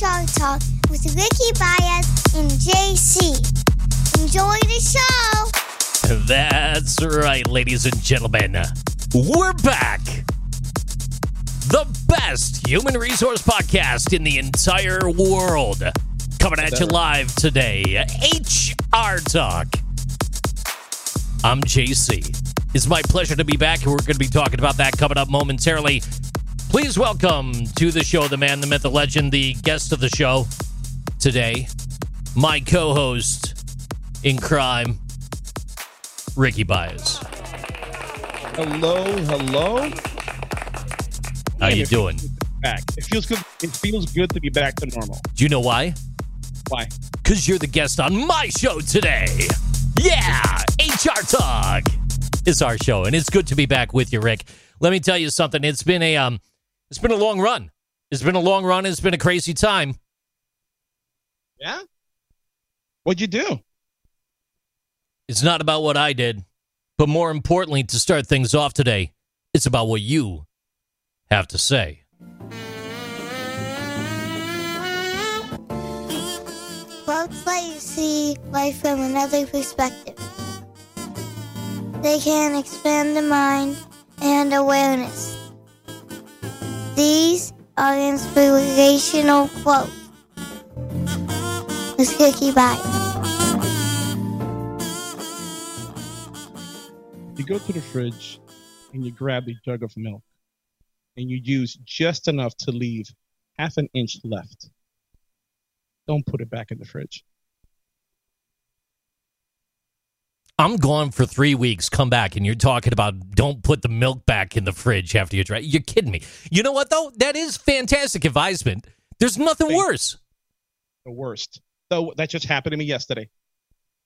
HR Talk with Ricky Baez and JC. Enjoy the show. That's right, ladies and gentlemen. We're back. The best human resource podcast in the entire world. Coming at you live today. HR Talk. I'm JC. It's my pleasure to be back. We're going to be talking about that coming up momentarily. Please welcome to the show the man, the myth, the legend, the guest of the show today, my co host in crime, Ricky Baez. Hello, hello. How Man, you doing? Back. It feels good. It feels good to be back to normal. Do you know why? Why? Because you're the guest on my show today. Yeah, HR Talk is our show, and it's good to be back with you, Rick. Let me tell you something. It's been a um, it's been a long run. It's been a long run. It's been a crazy time. Yeah. What'd you do? It's not about what I did, but more importantly, to start things off today, it's about what you have to say. Quotes let you see life from another perspective. They can expand the mind and awareness. These are inspirational quotes. With Ricky Baez. You go to the fridge and you grab a jug of milk and you use just enough to leave half an inch left. Don't put it back in the fridge. I'm gone for three weeks. Come back, and you're talking about don't put the milk back in the fridge after you dry. You're kidding me. You know what though? That is fantastic advisement. There's nothing worse. The worst. So that just happened to me yesterday.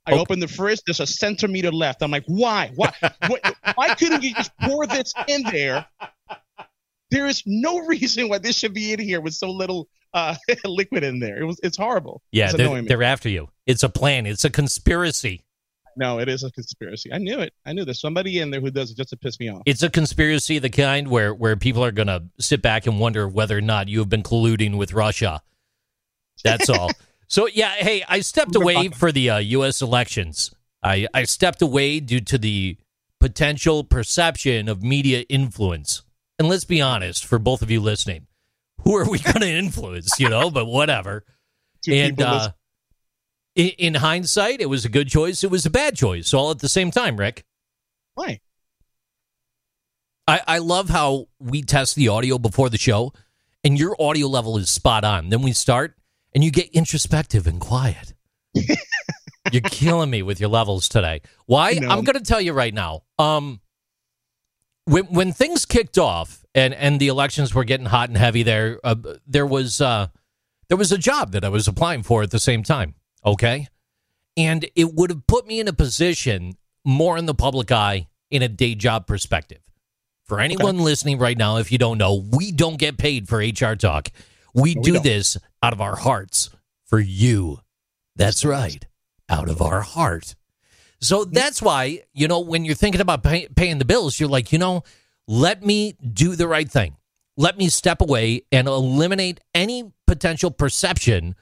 I Okay. opened the fridge. There's a centimeter left. I'm like, why? Why? why, why couldn't you just pour this in there? There is no reason why this should be in here with so little uh, liquid in there. It was. It's horrible. Yeah, it's they're, they're after you. It's a plan. It's a conspiracy. No, it is a conspiracy. I knew it. I knew there's somebody in there who does it just to piss me off. It's a conspiracy, of the kind where where people are gonna sit back and wonder whether or not you have been colluding with Russia. That's all. so yeah, hey, I stepped away for the uh, U.S. elections. I I stepped away due to the potential perception of media influence. And let's be honest, for both of you listening, who are we going to influence? You know, but whatever. Two and uh, in, in hindsight, it was a good choice. It was a bad choice, all at the same time. Rick, why? I, I love how we test the audio before the show, and your audio level is spot on. Then we start, and you get introspective and quiet. You're killing me with your levels today. Why? No. I'm going to tell you right now. Um, when when things kicked off and and the elections were getting hot and heavy, there uh, there was uh, there was a job that I was applying for at the same time. Okay, and it would have put me in a position more in the public eye in a day job perspective. For anyone listening right now, if you don't know, we don't get paid for HR talk. We No, we do don't. this out of our hearts for you. That's right, out of our heart. So that's why, you know, when you're thinking about pay, paying the bills, you're like, you know, let me do the right thing. Let me step away and eliminate any potential perception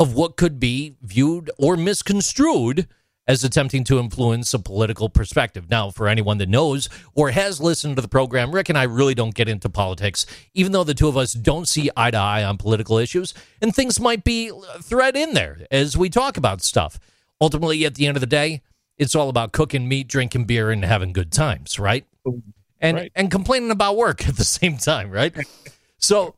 of what could be viewed or misconstrued as attempting to influence a political perspective. Now, for anyone that knows or has listened to the program, Rick and I really don't get into politics, even though the two of us don't see eye to eye on political issues, and things might be thread in there as we talk about stuff. Ultimately, at the end of the day, it's all about cooking meat, drinking beer, and having good times, right? And Right. and complaining about work at the same time, right? so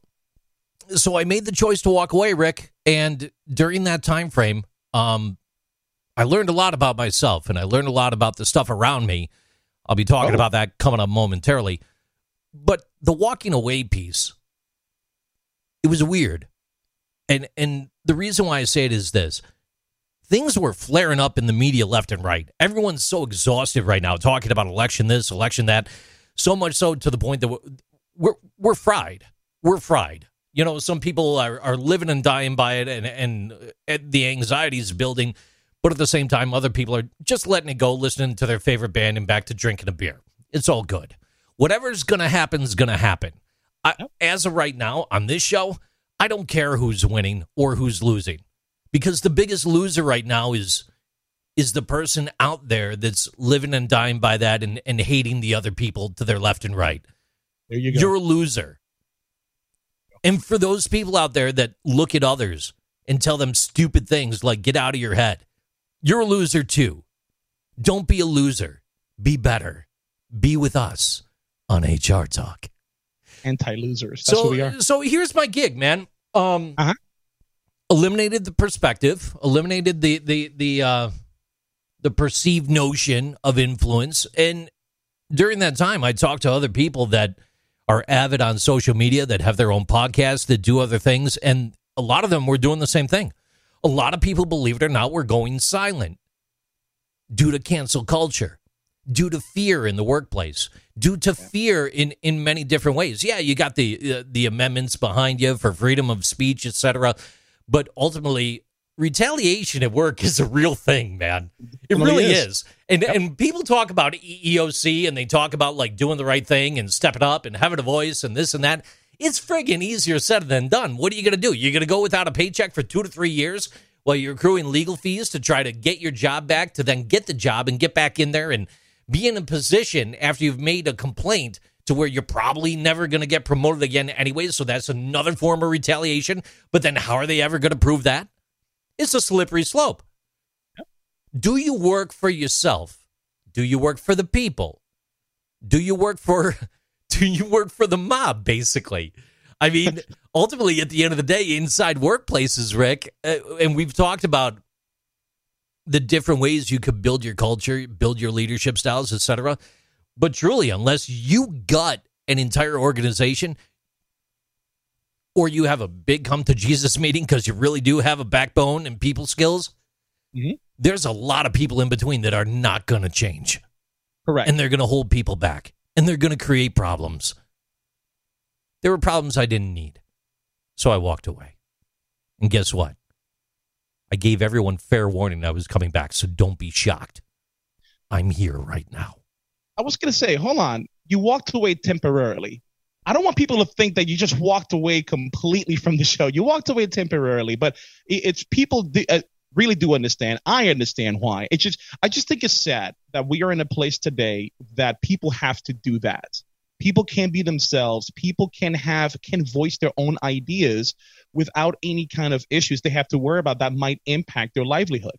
so I made the choice to walk away, Rick, and during that time frame, um, I learned a lot about myself, and I learned a lot about the stuff around me. I'll be talking Oh. about that coming up momentarily. But the walking away piece, it was weird, and and the reason why I say it is this: things were flaring up in the media left and right. Everyone's so exhausted right now talking about election this, election that, so much so to the point that we're we're, we're fried. We're fried. You know, some people are, are living and dying by it, and and uh, the anxiety is building. But at the same time, other people are just letting it go, listening to their favorite band, and back to drinking a beer. It's all good. Whatever's going to happen is going to happen. I, as of right now, on this show, I don't care who's winning or who's losing because the biggest loser right now is is the person out there that's living and dying by that and, and hating the other people to their left and right. There you go. You're a loser. And for those people out there that look at others and tell them stupid things like get out of your head, you're a loser too. Don't be a loser. Be better. Be with us on HR Talk. Anti-losers. That's so, what we are. so here's my gig, man. Um, Uh-huh. eliminated the perspective, eliminated the the the uh, the perceived notion of influence, and during that time, I talked to other people that are avid on social media, that have their own podcasts, that do other things, and a lot of them were doing the same thing. A lot of people, believe it or not, were going silent due to cancel culture, due to fear in the workplace, due to fear in in many different ways. Yeah, you got the uh, the amendments behind you for freedom of speech, etc. But ultimately, retaliation at work is a real thing, man. It it really is. is. And and people talk about EEOC and they talk about like doing the right thing and stepping up and having a voice and this and that. It's friggin' easier said than done. What are you going to do? You're going to go without a paycheck for two to three years while you're accruing legal fees to try to get your job back, to then get the job and get back in there and be in a position after you've made a complaint to where you're probably never going to get promoted again anyway. So that's another form of retaliation. But then how are they ever going to prove that? It's a slippery slope. Do you work for yourself? Do you work for the people? Do you work for do you work for the mob basically? I mean, ultimately at the end of the day inside workplaces, Rick, uh, and we've talked about the different ways you could build your culture, build your leadership styles, etc. But truly, unless you gut an entire organization or you have a big come to Jesus meeting because you really do have a backbone and people skills, Mhm. there's a lot of people in between that are not going to change Correct. and they're going to hold people back and they're going to create problems. There were problems I didn't need. So I walked away. And guess what? I gave everyone fair warning I was coming back, so don't be shocked. I'm here right now. I was going to say, hold on. You walked away temporarily. I don't want people to think that you just walked away completely from the show. You walked away temporarily, but it- it's people do, uh, really do understand. I understand why. It's just I just think it's sad that we are in a place today that people have to do that. People can be themselves. People can have can voice their own ideas without any kind of issues they have to worry about that might impact their livelihood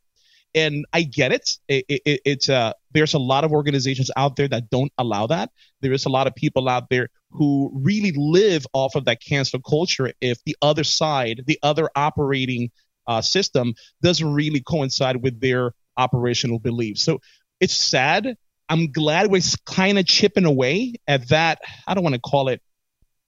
and I get it. It, it. It's uh, there's a lot of organizations out there that don't allow that. There is a lot of people out there who really live off of that cancel culture. If the other side, the other operating uh, system, doesn't really coincide with their operational beliefs, so it's sad. I'm glad we're kind of chipping away at that. I don't want to call it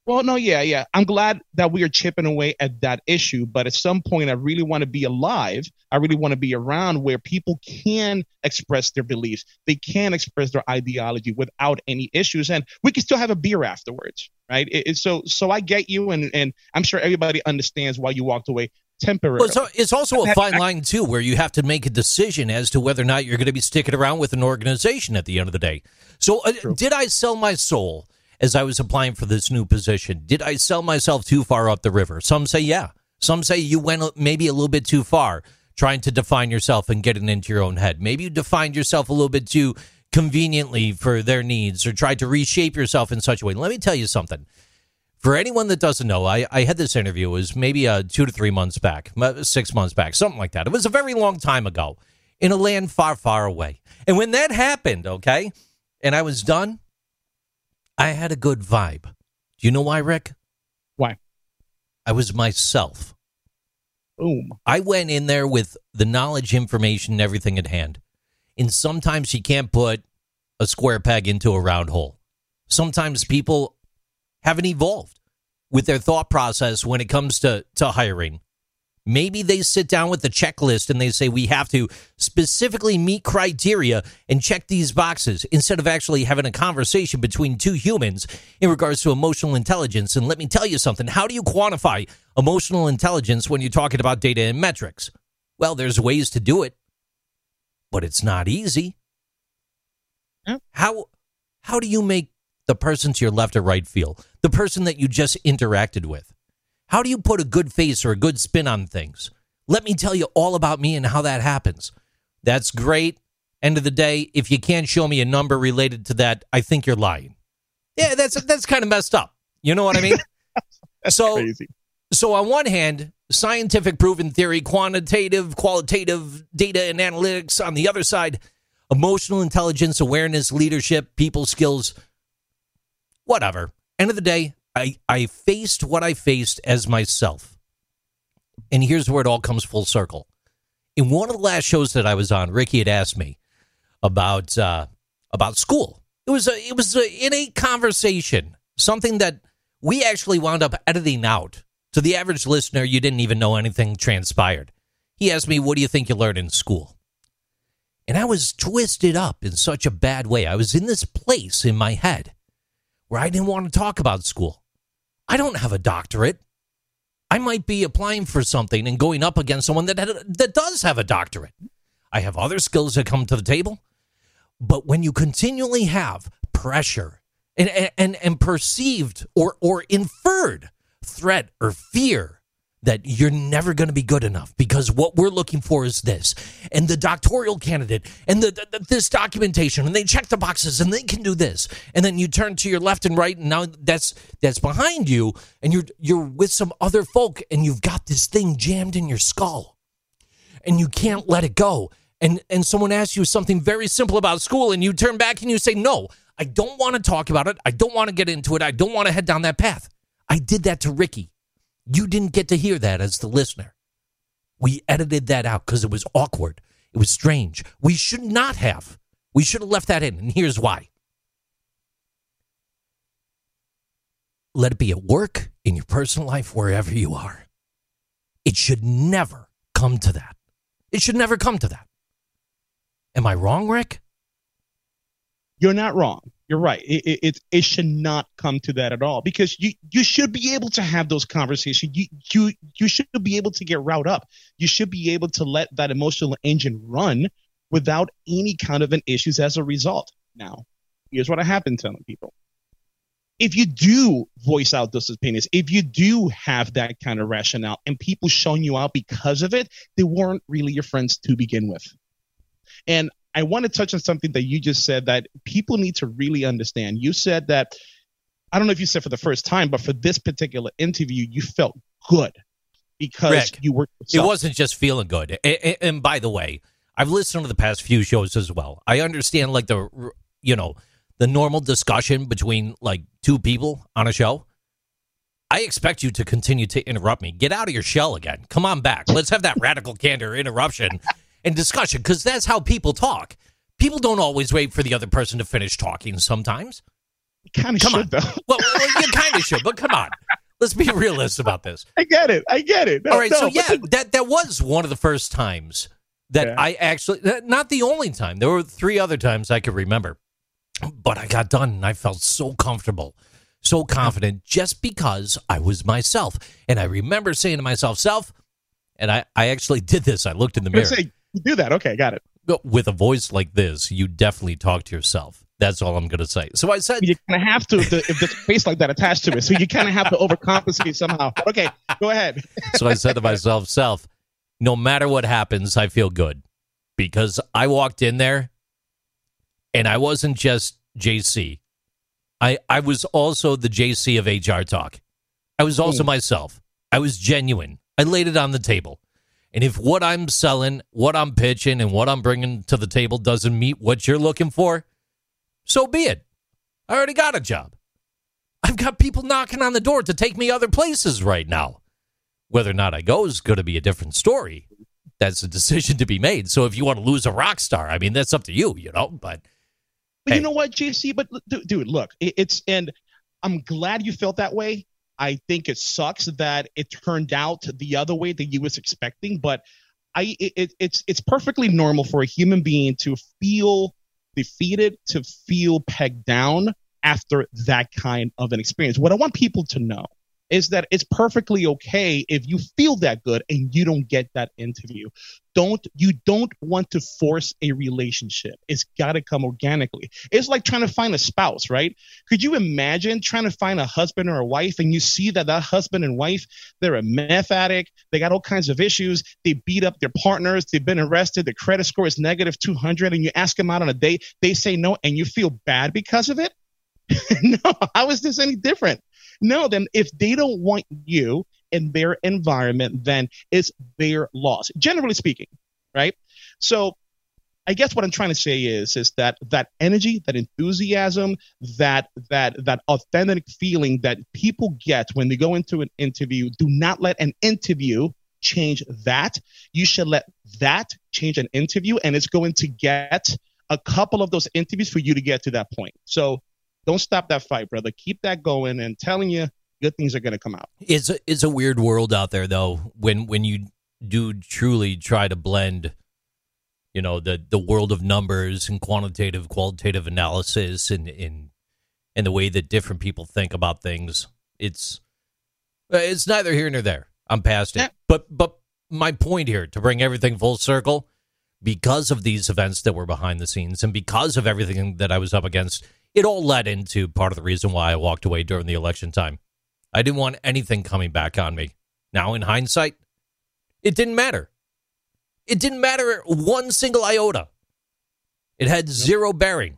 well, no, yeah, yeah. I'm glad that we are chipping away at that issue, but at some point, I really want to be alive. I really want to be around where people can express their beliefs, they can express their ideology without any issues, and we can still have a beer afterwards, right? It, it- so, so I get you, and and I'm sure everybody understands why you walked away temporarily. Well, it's, it's also a fine line, too, where you have to make a decision as to whether or not you're going to be sticking around with an organization at the end of the day. So, uh, did I sell my soul as I was applying for this new position? Did I sell myself too far up the river? Some say, yeah. Some say you went maybe a little bit too far trying to define yourself and getting into your own head. Maybe you defined yourself a little bit too conveniently for their needs or tried to reshape yourself in such a way. Let me tell you something. For anyone that doesn't know, I, I had this interview. It was maybe uh, two to three months back, uh, six months back, something like that. It was a very long time ago in a land far, far away. And when that happened, okay, and I was done, I had a good vibe. Do you know why, Rick? Why? I was myself. Boom. I went in there with the knowledge, information, and everything at hand. And sometimes you can't put a square peg into a round hole. Sometimes people haven't evolved with their thought process when it comes to, to hiring. Maybe they sit down with the checklist and they say, we have to specifically meet criteria and check these boxes instead of actually having a conversation between two humans in regards to emotional intelligence. And let me tell you something how do you quantify emotional intelligence when you're talking about data and metrics? Well, there's ways to do it, but it's not easy. How, how do you make the person to your left or right feel? The person that you just interacted with? How do you put a good face or a good spin on things? Let me tell you all about me and how that happens. That's great. End of the day, if you can't show me a number related to that, I think you're lying. Yeah, that's that's kind of messed up. You know what I mean? so Crazy. so on one hand, scientific proven theory, quantitative, qualitative data and analytics. On the other side, emotional intelligence, awareness, leadership, people skills, whatever. End of the day, I, I faced what I faced as myself. And here's where it all comes full circle. In one of the last shows that I was on, Ricky had asked me about uh, about school. It was a it was an innate conversation, something that we actually wound up editing out. To the average listener, you didn't even know anything transpired. He asked me, "What do you think you learned in school?" And I was twisted up in such a bad way. I was in this place in my head where I didn't want to talk about school. I don't have a doctorate. I might be applying for something and going up against someone that that does have a doctorate. I have other skills that come to the table. But when you continually have pressure and and, and perceived or or inferred threat or fear that you're never going to be good enough because what we're looking for is this. And the doctoral candidate and the, the, this documentation and they check the boxes and they can do this. And then you turn to your left and right and now that's that's behind you and you're you're with some other folk and you've got this thing jammed in your skull and you can't let it go. And and someone asks you something very simple about school and you turn back and you say no I don't want to talk about it. I don't want to get into it. I don't want to head down that path. I did that to Ricky you didn't get to hear that as the listener. We edited that out because it was awkward. It was strange. We should not have. We should have left that in. And here's why. Let it be at work, in your personal life, wherever you are. It should never come to that. It should never come to that. Am I wrong, Rick? You're not wrong. You're right. It, it, it, should not come to that at all because you, you should be able to have those conversations. You, you, you should be able to get riled up. You should be able to let that emotional engine run without any kind of an issues as a result. Now, here's what I have been telling people. If you do voice out those opinions, if you do have that kind of rationale and people showing you out because of it, they weren't really your friends to begin with. And I want to touch on something that you just said that people need to really understand. You said that I don't know if you said for the first time, but for this particular interview, you felt good because Rick, you were. It wasn't just feeling good. And, and by the way, I've listened to the past few shows as well. I understand like the you know the normal discussion between like two people on a show. I expect you to continue to interrupt me. Get out of your shell again. Come on back. Let's have that radical candor interruption and discussion because that's how people talk. People don't always wait for the other person to finish talking sometimes. Kind of should on. though. Well, well you kind of should, but come on. Let's be realistic about this. I get it. I get it. No, All right, no, so yeah, that that was one of the first times that Yeah. I actually not the only time. There were three other times I could remember. But I got done and I felt so comfortable, so confident just because I was myself. And I remember saying to myself, self, and I, I actually did this. I looked in the mirror. say you do that. Okay, got it. With a voice like this, you definitely talk to yourself. That's all I'm going to say. So I said, You kind of have to if, the, if there's a face like that attached to it, so you kind of have to overcompensate somehow. Okay, go ahead. so I said to myself, self, no matter what happens, I feel good because I walked in there and I wasn't just JC. I, I was also the JC of HR Talk. I was also Mm. myself. I was genuine. I laid it on the table. And if what I'm selling, what I'm pitching, and what I'm bringing to the table doesn't meet what you're looking for, so be it. I already got a job. I've got people knocking on the door to take me other places right now. Whether or not I go is going to be a different story. That's a decision to be made. So if you want to lose a rock star, I mean, that's up to you, you know. But But Hey. you know what, JC? But dude, dude, look, it's and I'm glad you felt that way. I think it sucks that it turned out the other way that you was expecting, but I it, it, it's it's perfectly normal for a human being to feel defeated, to feel pegged down after that kind of an experience. What I want people to know is that it's perfectly okay if you feel that good and you don't get that interview. Don't you don't want to force a relationship. It's got to come organically. It's like trying to find a spouse, right? Could you imagine trying to find a husband or a wife and you see that that husband and wife they're a meth addict, they got all kinds of issues, they beat up their partners, they've been arrested, their credit score is negative 200 and you ask them out on a date, they say no and you feel bad because of it? no, how is this any different? No, then if they don't want you in their environment, then it's their loss. Generally speaking, right? So I guess what I'm trying to say is is that that energy, that enthusiasm, that that that authentic feeling that people get when they go into an interview, do not let an interview change that. You should let that change an interview and it's going to get a couple of those interviews for you to get to that point. So don't stop that fight, brother. Keep that going and telling you good things are going to come out. It's a, it's a weird world out there though when when you do truly try to blend you know the the world of numbers and quantitative qualitative analysis and in and the way that different people think about things. It's uh, it's neither here nor there. I'm past it. Yeah. But but my point here to bring everything full circle because of these events that were behind the scenes and because of everything that I was up against it all led into part of the reason why I walked away during the election time. I didn't want anything coming back on me. Now, in hindsight, it didn't matter. It didn't matter one single iota. It had zero bearing.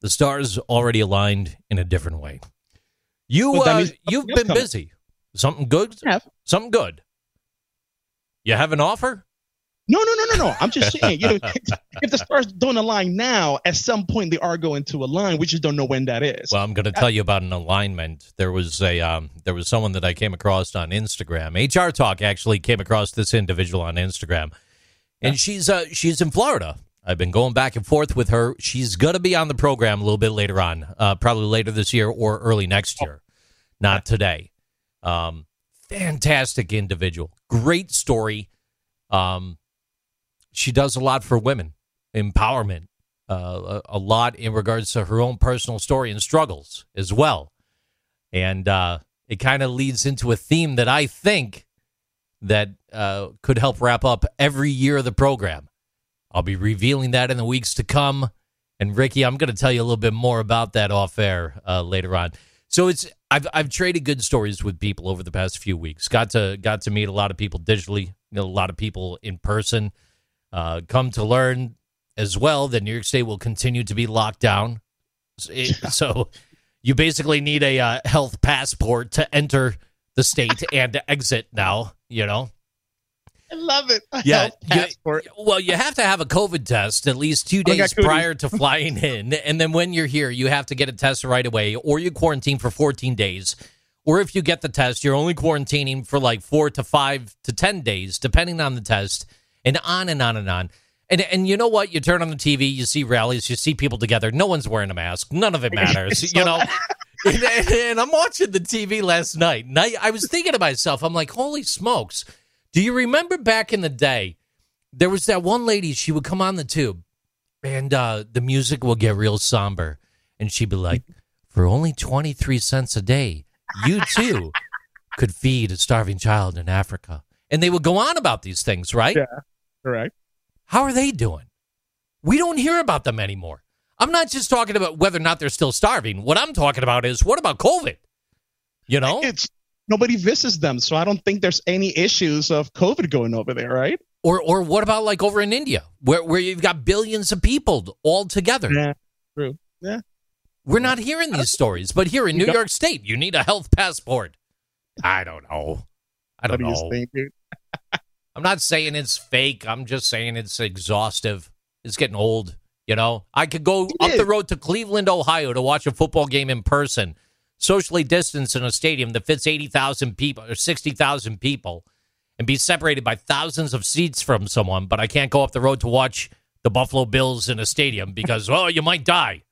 The stars already aligned in a different way. You, uh, you've been busy. Something good? Yeah. Something good. You have an offer? No, no, no, no, no. I'm just saying, you know, if the stars don't align now, at some point they are going to align. We just don't know when that is. Well, I'm going to tell you about an alignment. There was a um, there was someone that I came across on Instagram. HR Talk actually came across this individual on Instagram, and she's uh, she's in Florida. I've been going back and forth with her. She's going to be on the program a little bit later on, uh, probably later this year or early next year, not today. Um, fantastic individual, great story. Um, she does a lot for women, empowerment, uh, a, a lot in regards to her own personal story and struggles as well. And uh, it kind of leads into a theme that I think that uh, could help wrap up every year of the program. I'll be revealing that in the weeks to come. And Ricky, I'm going to tell you a little bit more about that off air uh, later on. So it's I've I've traded good stories with people over the past few weeks. Got to got to meet a lot of people digitally, you know, a lot of people in person. Uh, come to learn as well that New York State will continue to be locked down. So, it- so you basically need a uh, health passport to enter the state and to exit now. You know, I love it. A Yeah, you- well, you have to have a COVID test at least two days cooties. prior to flying in, and then when you're here, you have to get a test right away, or you quarantine for 14 days. Or if you get the test, you're only quarantining for like four to five to 10 days, depending on the test, and on and on and on. And and you know what? You turn on the TV, you see rallies, you see people together. No one's wearing a mask. None of it matters. You know. And, and- and I'm watching the TV last night, and I, I was thinking to myself, I'm like, holy smokes! Do you remember back in the day? There was that one lady. She would come on the tube, and uh, the music will get real somber, and she'd be like, "For only twenty three cents a day, you too could feed a starving child in Africa." And they would go on about these things, right? Yeah. Correct. How are they doing? We don't hear about them anymore. I'm not just talking about whether or not they're still starving. What I'm talking about is what about COVID? You know? It's nobody visits them, so I don't think there's any issues of COVID going over there, right? Or or what about like over in India, where where you've got billions of people all together? Yeah. True. Yeah. We're not hearing these stories, but here in New York State, you need a health passport. I don't know. I don't do you know. I'm not saying it's fake. I'm just saying it's exhaustive. It's getting old. You know, I could go up the road to Cleveland, Ohio to watch a football game in person, socially distanced in a stadium that fits 80,000 people or 60,000 people and be separated by thousands of seats from someone, but I can't go up the road to watch the Buffalo Bills in a stadium because, oh, you might die.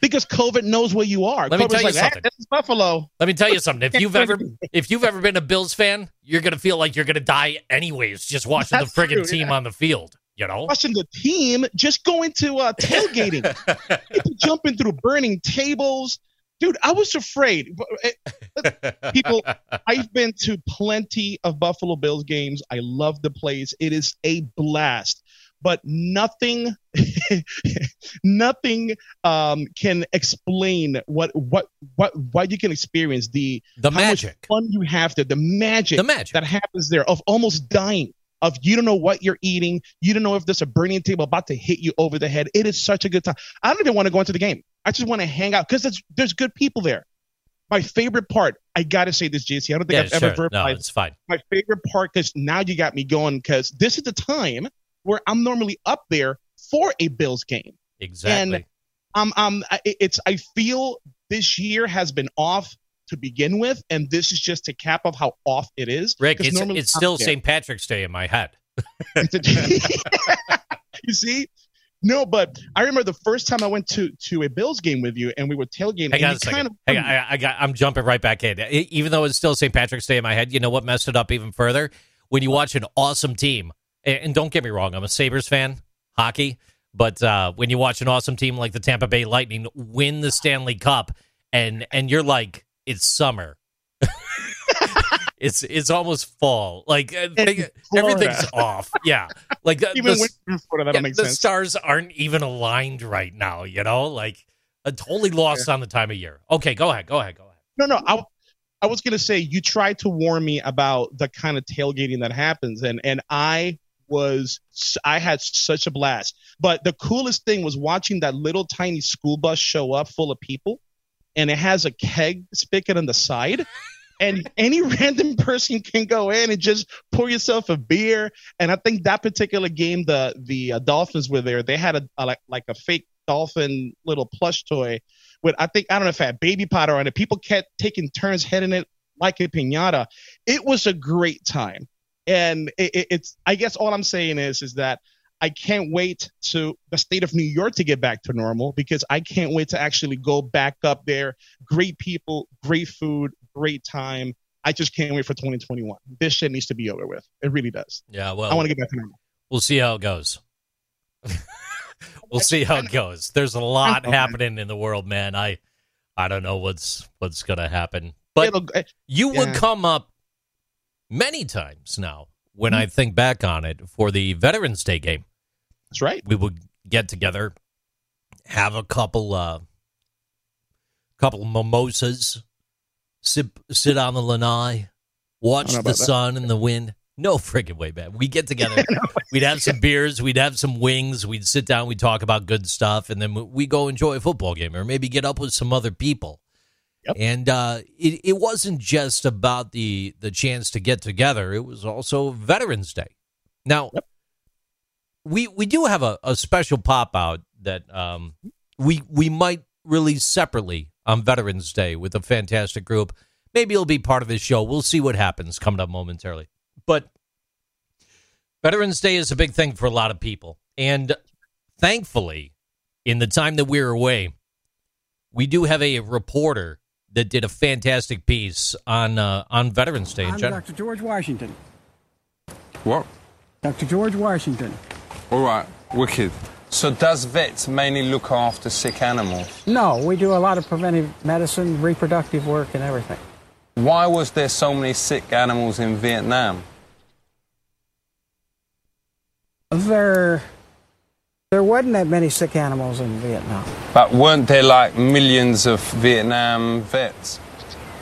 Because COVID knows where you are. Let me tell you like, "Hey, something. this is Buffalo. Let me tell you something. If you've ever if you've ever been a Bills fan, you're gonna feel like you're gonna die anyways, just watching That's the friggin' true, team yeah. on the field. You know? Watching the team just going to uh, tailgating. Jumping through burning tables. dude, I was afraid. People, I've been to plenty of Buffalo Bills games. I love the place. It is a blast. But nothing, nothing um, can explain what what what what you can experience the The magic. fun you have there, the magic The magic. that happens there of almost dying of you don't know what you're eating you don't know if there's a burning table about to hit you over the head it is such a good time i don't even want to go into the game i just want to hang out because there's, there's good people there my favorite part i gotta say this jc i don't think Yeah, i've ever sure. No, it's fine. my favorite part because now you got me going because this is the time where i'm normally up there for a bills game Exactly. And um, um, I- it's I feel this year has been off to begin with, and this is just a cap of how off it is. Rick, it's, it's still. St. Patrick's Day in my head. you see, no, but I remember the first time I went to to a Bills game with you, and we were tailgating. Hang and on a second. Kind of, Hang on, I, I got. I'm jumping right back in. Even though it's still St. Patrick's Day in my head, you know what messed it up even further? When you watch an awesome team, and, don't get me wrong, I'm a Sabres fan, hockey, but uh, when you watch an awesome team like the Tampa Bay Lightning win the Stanley Cup, and and you're like, it's summer. it's it's almost fall. Like uh, In everything's off. Yeah, like the, even the- when Florida, that yeah, don't the sense. stars aren't even aligned right now. You know, like uh, totally lost on the time of year. Okay, go ahead, go ahead, go ahead. No, no, I, I was gonna say you tried to warn me about the kind of tailgating that happens, and and I was I had such a blast. But the coolest thing was watching that little tiny school bus show up full of people, and it has a keg spigot on the side. And any random person can go in and just pour yourself a beer. And I think that particular game, the the uh, Dolphins were there. They had a, a like like a fake dolphin little plush toy with I think I don't know if it had baby powder on it. People kept taking turns hitting it like a pinata. It was a great time, and it, it, it's I guess all I'm saying is is that I can't wait to the state of New York to get back to normal because I can't wait to actually go back up there. Great people, great food, great time. I just can't wait for 2021. This shit needs to be over with. It really does. Yeah, well I want to get back to normal. we'll see how it goes. we'll see how it goes. There's a lot happening in the world, man. I I don't know what's what's gonna happen, but It'll- you would come up many times now when I think back on it for the Veterans Day game. That's right. we would get together, have a couple uh couple mimosas, sit sit on the lanai, watch I don't know the about that. sun and the wind. No friggin' way, man. We get together, we'd have some beers, we'd have some wings, we'd sit down, we'd talk about good stuff, and then we go enjoy a football game or maybe get up with some other people. Yep. And uh, it it wasn't just about the the chance to get together; it was also Veterans Day. Now, we we do have a, a special pop out that um, we we might release separately on Veterans Day with a fantastic group. Maybe it'll be part of this show. We'll see what happens coming up momentarily. But Veterans Day is a big thing for a lot of people, and thankfully, in the time that we're away, we do have a reporter that did a fantastic piece on uh, on Veterans Day in I'm general. Dr. George Washington. What? Dr. George Washington. All right, wicked. So does vets mainly look after sick animals? No, we do a lot of preventive medicine, reproductive work, and everything. Why was there so many sick animals in Vietnam? There, there wasn't that many sick animals in Vietnam. But weren't there like millions of Vietnam vets?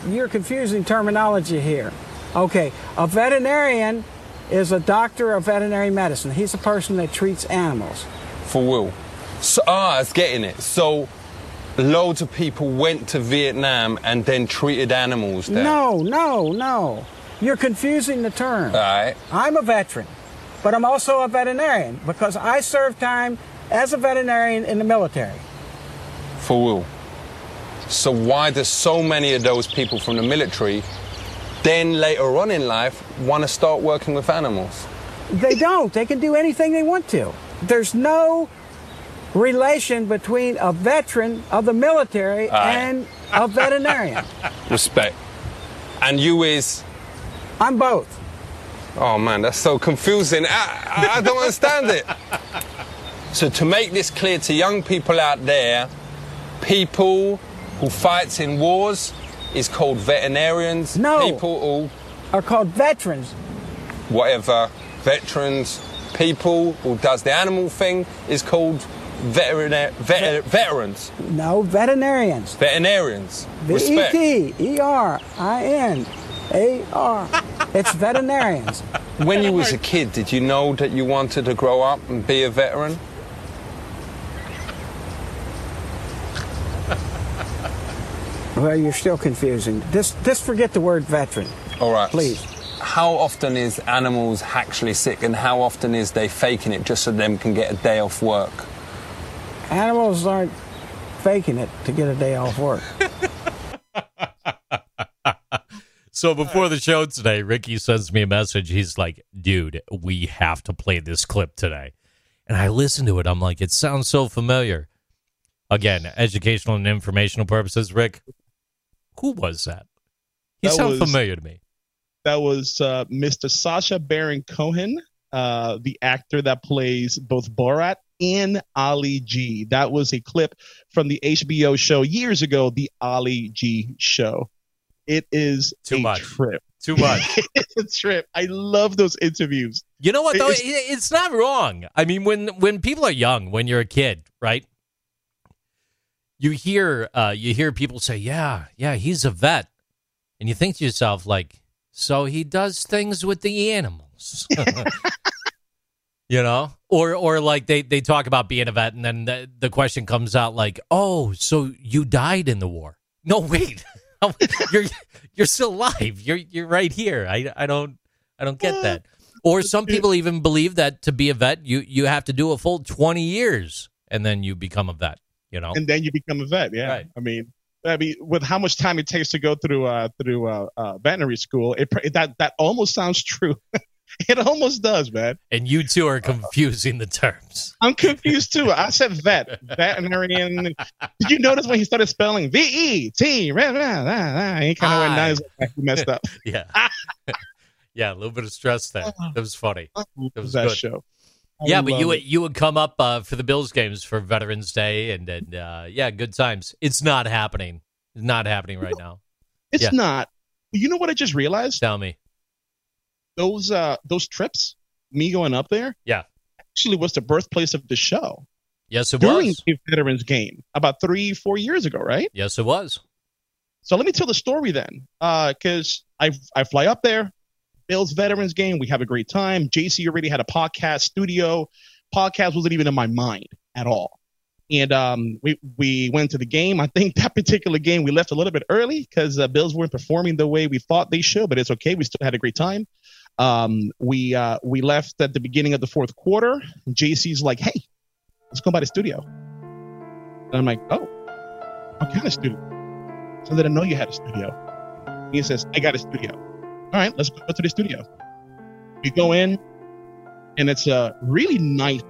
You're confusing terminology here. Okay, a veterinarian is a doctor of veterinary medicine. He's a person that treats animals. For Will. So, ah, I was getting it. So loads of people went to Vietnam and then treated animals there. No, no, no. You're confusing the term. All right. I'm a veteran, but I'm also a veterinarian because I served time as a veterinarian in the military. For Will. So why do so many of those people from the military then later on in life want to start working with animals? They don't. They can do anything they want to. There's no relation between a veteran of the military Aye. and a veterinarian. Respect. And you is I'm both. Oh man, that's so confusing. I, I, I don't understand it. So to make this clear to young people out there, people who fights in wars is called veterinarians. No. People who, Are called veterans. whatever, veterans, people who does the animal thing is called veterinar- vet- veterans. No, veterinarians. Veterinarians. V E. T E R I N A R. It's veterinarians. When you was a kid, did you know that you wanted to grow up and be a veteran? Well, you're still confusing. Just, just forget the word veteran. All right. Please. How often is animals actually sick, and how often is they faking it just so them can get a day off work? Animals aren't faking it to get a day off work. So before the show today, Ricky sends me a message. He's like, dude, we have to play this clip today. And I listen to it. I'm like, it sounds so familiar. Again, educational and informational purposes. Rick, who was that? He That sounds was- familiar to me. That was uh, Mr. Sacha Baron Cohen, uh, the actor that plays both Borat and Ali G. That was a clip from the HBO show years ago, the Ali G show. It is Too a much. trip. Too much. it's a trip. I love those interviews. You know what though? It's- It's not wrong. I mean, when when people are young, when you're a kid, right? You hear uh, you hear people say, "Yeah, yeah, he's a vet," and you think to yourself, like, "So he does things with the animals." you know, or or like they they talk about being a vet, and then the, the question comes out like, "Oh, so you died in the war?" No, wait, you're you're still alive. You're you're right here. I I don't I don't get that. Or some people even believe that to be a vet, you you have to do a full twenty years and then you become a vet. You know, and then you become a vet. Yeah, Right. I mean, I mean, with how much time it takes to go through uh, through uh, uh, veterinary school, it, that that almost sounds true. it almost does, man. and you two are confusing the terms. I'm confused too. I said vet, veterinarian. Did you notice when he started spelling V E T? He kind of went I- down. He's like, he messed up. Yeah, yeah, a little bit of stress there. That was funny. It was that good. show. I yeah, but you would you would come up uh, for the Bills games for Veterans Day and and uh, yeah, good times. It's not happening. It's not happening right now. It's yeah. not. You know what I just realized? Tell me. Those uh those trips, me going up there, Yeah. actually was the birthplace of the show Yes, it during was. the Veterans game about three four years ago, right? Yes, it was. So let me tell the story then, Uh because I I fly up there, Bills Veterans game. We have a great time. JC already had a podcast studio. Podcast wasn't even in my mind at all. And um, we we went to the game. I think that particular game we left a little bit early because uh, Bills weren't performing the way we thought they should, but it's okay. We still had a great time. Um, we uh, we left at the beginning of the fourth quarter. JC's like, "Hey, let's go by the studio." And I'm like, "Oh, what kind of studio?" So I didn't know you had a studio. He says, I got a studio. All right, let's go to the studio. We go in, and it's a really nice.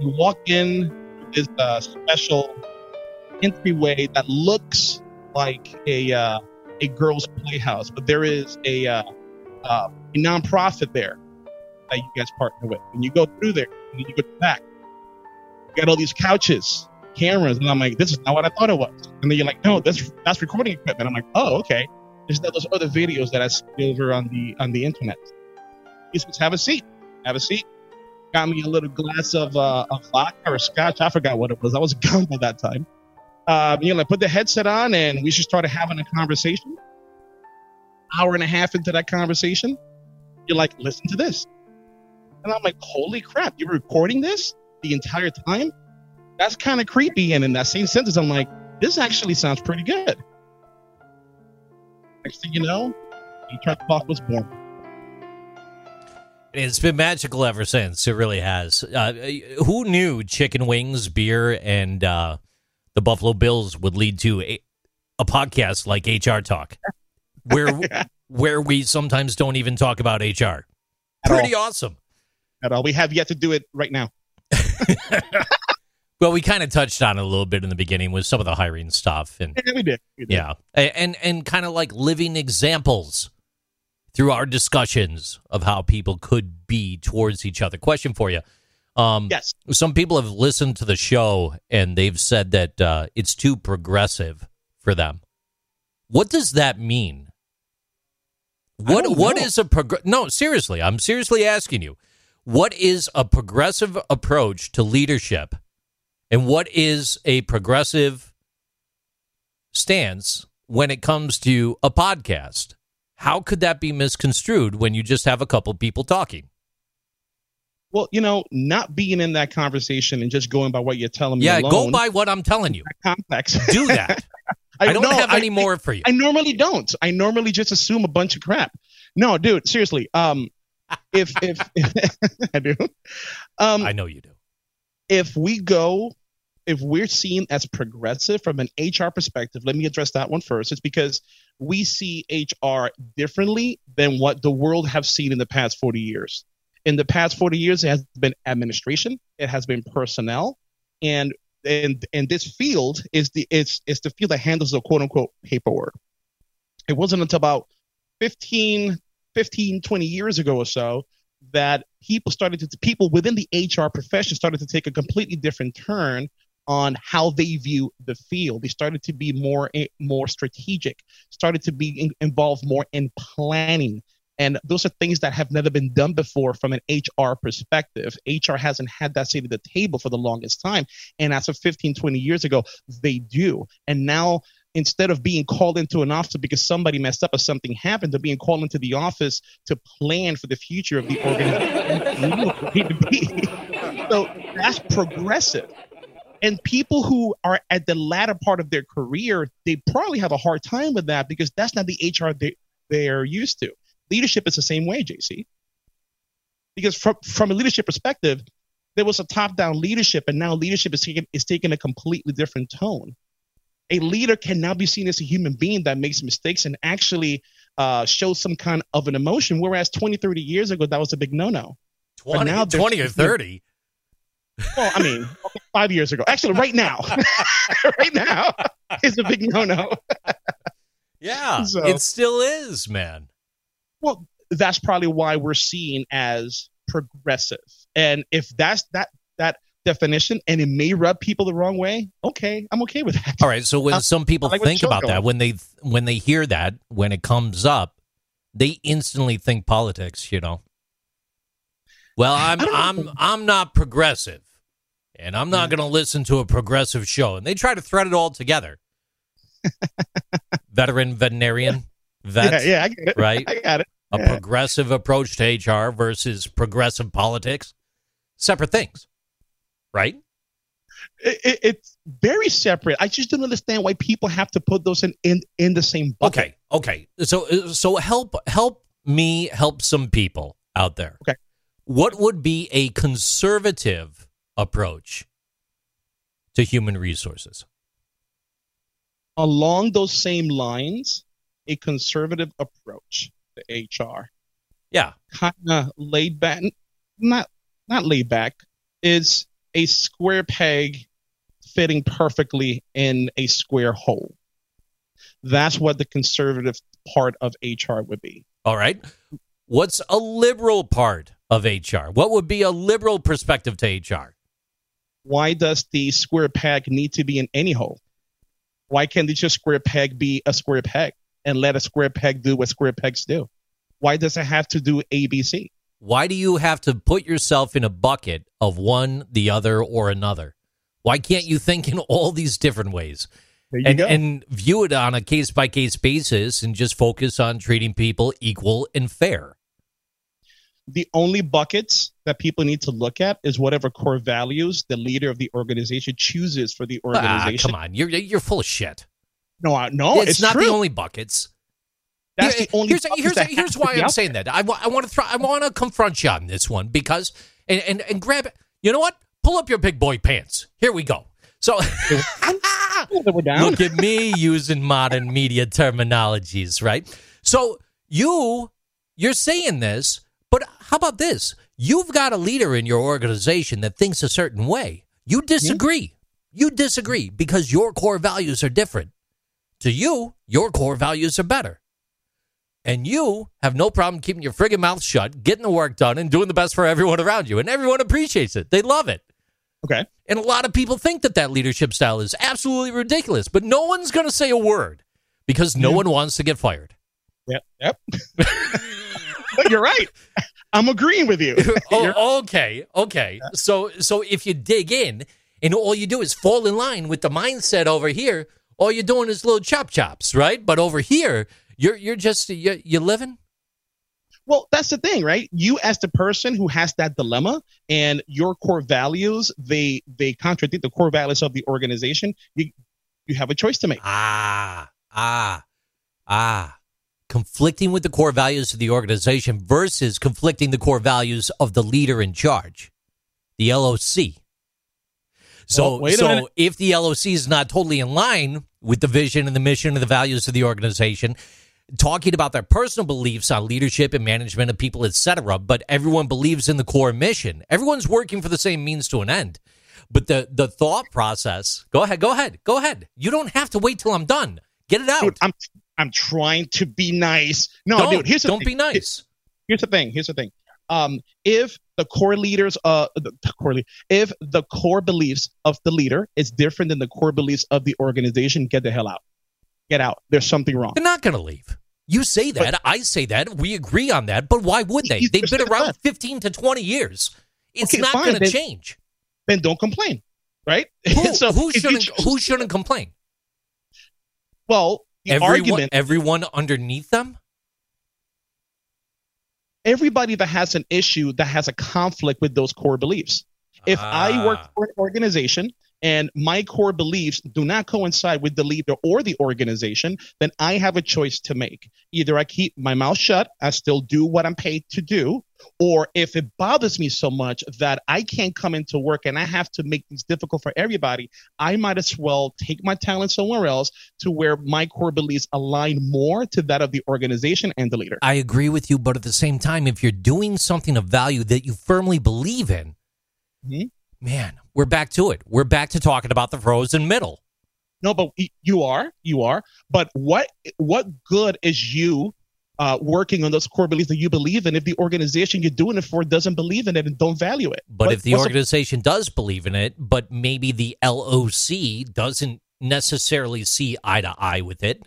You walk in this uh, special entryway that looks like a uh, a girls' playhouse, but there is a uh, uh, a nonprofit there that you guys partner with. And you go through there, and you go back. You got all these couches, cameras, and I'm like, this is not what I thought it was. And then you're like, no, that's that's recording equipment. I'm like, oh, okay. There's those other videos that I see over on the on the internet. He says, have a seat. Have a seat. Got me a little glass of uh, vodka or scotch. I forgot what it was. I was gone by that time. Um, you know, like put the headset on and we just started having a conversation. Hour and a half into that conversation, you're like, listen to this. And I'm like, holy crap, you're recording this the entire time? That's kind of creepy. And in that same sentence, I'm like, this actually sounds pretty good. Next thing you know, the Truck Talk was born. It's been magical ever since. It really has. Uh, who knew chicken wings, beer, and uh, the Buffalo Bills would lead to a, a podcast like HR Talk, where where we sometimes don't even talk about HR. At Pretty awesome. At all. We have yet to do it right now. Well, we kind of touched on it a little bit in the beginning with some of the hiring stuff, and Yeah, we did. We did. yeah, and and kind of like living examples through our discussions of how people could be towards each other. Question for you: Um, Yes. Some people have listened to the show and they've said that uh, it's too progressive for them. What does that mean? What what is a prog- No, seriously, I'm seriously asking you. What is a progressive approach to leadership? And what is a progressive stance when it comes to a podcast? How could that be misconstrued when you just have a couple people talking? Well, you know, not being in that conversation and just going by what you're telling me Yeah, alone, go by what I'm telling you. Complex. Do that. I, don't no, have I- any more for you. I normally don't. I normally just assume a bunch of crap. No, dude, seriously. Um, if if, I do, um, I know you do. if we go, if we're seen as progressive from an HR perspective, let me address that one first. It's because we see HR differently than what the world have seen in the past 40 years. In the past 40 years, it has been administration, it has been personnel, and and and this field is the it's it's the field that handles the quote unquote paperwork. It wasn't until about 15, 15, 20 years ago or so that people started to people within the HR profession started to take a completely different turn on how they view the field. They started to be more eh, more strategic, started to be in, involved more in planning. And those are things that have never been done before from an HR perspective. HR hasn't had that seat at the table for the longest time. And as of 15, 20 years ago, they do. And now instead of being called into an office because somebody messed up or something happened, they're being called into the office to plan for the future of the organization. so that's progressive. And people who are at the latter part of their career, they probably have a hard time with that because that's not the HR they, they're used to. Leadership is the same way, JC. Because from, from a leadership perspective, there was a top-down leadership, and now leadership is taking is taking a completely different tone a leader can now be seen as a human being that makes mistakes and actually uh, shows some kind of an emotion. Whereas 20, 30 years ago, that was a big no no. 20, now 20 or 30. Well, I mean, five years ago. Actually, right now, right now is a big no no. Yeah, So- it still is, man. Well, that's probably why we're seen as progressive. And if that's that that definition, and it may rub people the wrong way, okay, I'm okay with that. All right, so when Uh, some people like think about that, when they when they hear that, when it comes up, they instantly think politics, you know. Well, I'm I I'm. I'm not progressive. And I'm not going to listen to a progressive show. And they try to thread it all together. Veteran veterinarian, vet, yeah, yeah, I get it. right? I got it. a Yeah. progressive approach to HR versus progressive politics. Separate things, right? It, it, it's very separate. I just don't understand why people have to put those in in, in the same bucket. Okay, okay. So so help help me help some people out there. Okay. What would be a conservative approach to human resources? Along those same lines, a conservative approach to HR, Yeah. kind of laid back, not not laid back, is a square peg fitting perfectly in a square hole. That's what the conservative part of HR would be. All right. What's a liberal part of HR? What would be a liberal perspective to HR? Why does the square peg need to be in any hole? Why can't the just square peg be a square peg and let a square peg do what square pegs do? Why does it have to do ABC? Why do you have to put yourself in a bucket of one, the other, or another? Why can't you think in all these different ways? There you and, go. and view it on a case by case basis and just focus on treating people equal and fair. the only buckets that people need to look at is whatever core values the leader of the organization chooses for the Ah, organization. come on, you're you're full of shit. No, I- no, it's, it's, not true. the only buckets. That's Here- the only. here's buckets here's, that here's why I'm saying that. I, I want to throw, I want to confront you on this one because and and and grab it. You know what? Pull up your big boy pants. Here we go. So there. Look at me using modern media terminologies, right? So you you're saying this, but how about this? You've got a leader in your organization that thinks a certain way. You disagree. You disagree because your core values are different. To you, your core values are better. And you have no problem keeping your friggin' mouth shut, getting the work done, and doing the best for everyone around you. And everyone appreciates it. They love it. Okay. And a lot of people think that that leadership style is absolutely ridiculous, but no one's going to say a word because no Yeah. one wants to get fired. Yep. Yep. You're right. I'm agreeing with you. Oh, okay, okay. So, so if you dig in and all you do is fall in line with the mindset over here, all you're doing is little chop chops, right? But over here, you're you're just you're, you're living. Well, that's the thing, right? You as the person who has that dilemma and your core values, they they contradict the core values of the organization. You you have a choice to make. Ah, ah, ah. Conflicting with the core values of the organization versus conflicting the core values of the leader in charge, the LOC. So, Well, so minute. if the LOC is not totally in line with the vision and the mission and the values of the organization, talking about their personal beliefs on leadership and management of people, etc., but everyone believes in the core mission. Everyone's working for the same means to an end. But the the thought process, go ahead, go ahead, go ahead. You don't have to wait till I'm done. Get it out. Dude, I'm I'm trying to be nice. No, don't dude, here's the don't thing. be nice. Here's the thing. Here's the thing. Um, if the core leaders, uh, the, the core, le- if the core beliefs of the leader is different than the core beliefs of the organization, get the hell out. Get out. There's something wrong. They're not going to leave. You say that. I say that. We agree on that. But why would they? They've been around saying 15 to 20 years. It's Okay, not going to change. Then don't complain, right? Who, So who shouldn't? choose- Who shouldn't complain? Well, the Everyone, argument. everyone underneath them. Everybody that has an issue that has a conflict with those core beliefs. If I work Ah. for an organization and my core beliefs do not coincide with the leader or the organization, then I have a choice to make. Either I keep my mouth shut, I still do what I'm paid to do, or if it bothers me so much that I can't come into work and I have to make things difficult for everybody, I might as well take my talent somewhere else to where my core beliefs align more to that of the organization and the leader. I agree with you, but at the same time, if you're doing something of value that you firmly believe in, Mhm. Man, we're back to it. We're back to talking about the frozen middle. No, but you are, you are. But what what good is you uh, working on those core beliefs that you believe in if the organization you're doing it for doesn't believe in it and don't value it? But What- if the organization does believe in it, but maybe the LOC doesn't necessarily see eye to eye with it,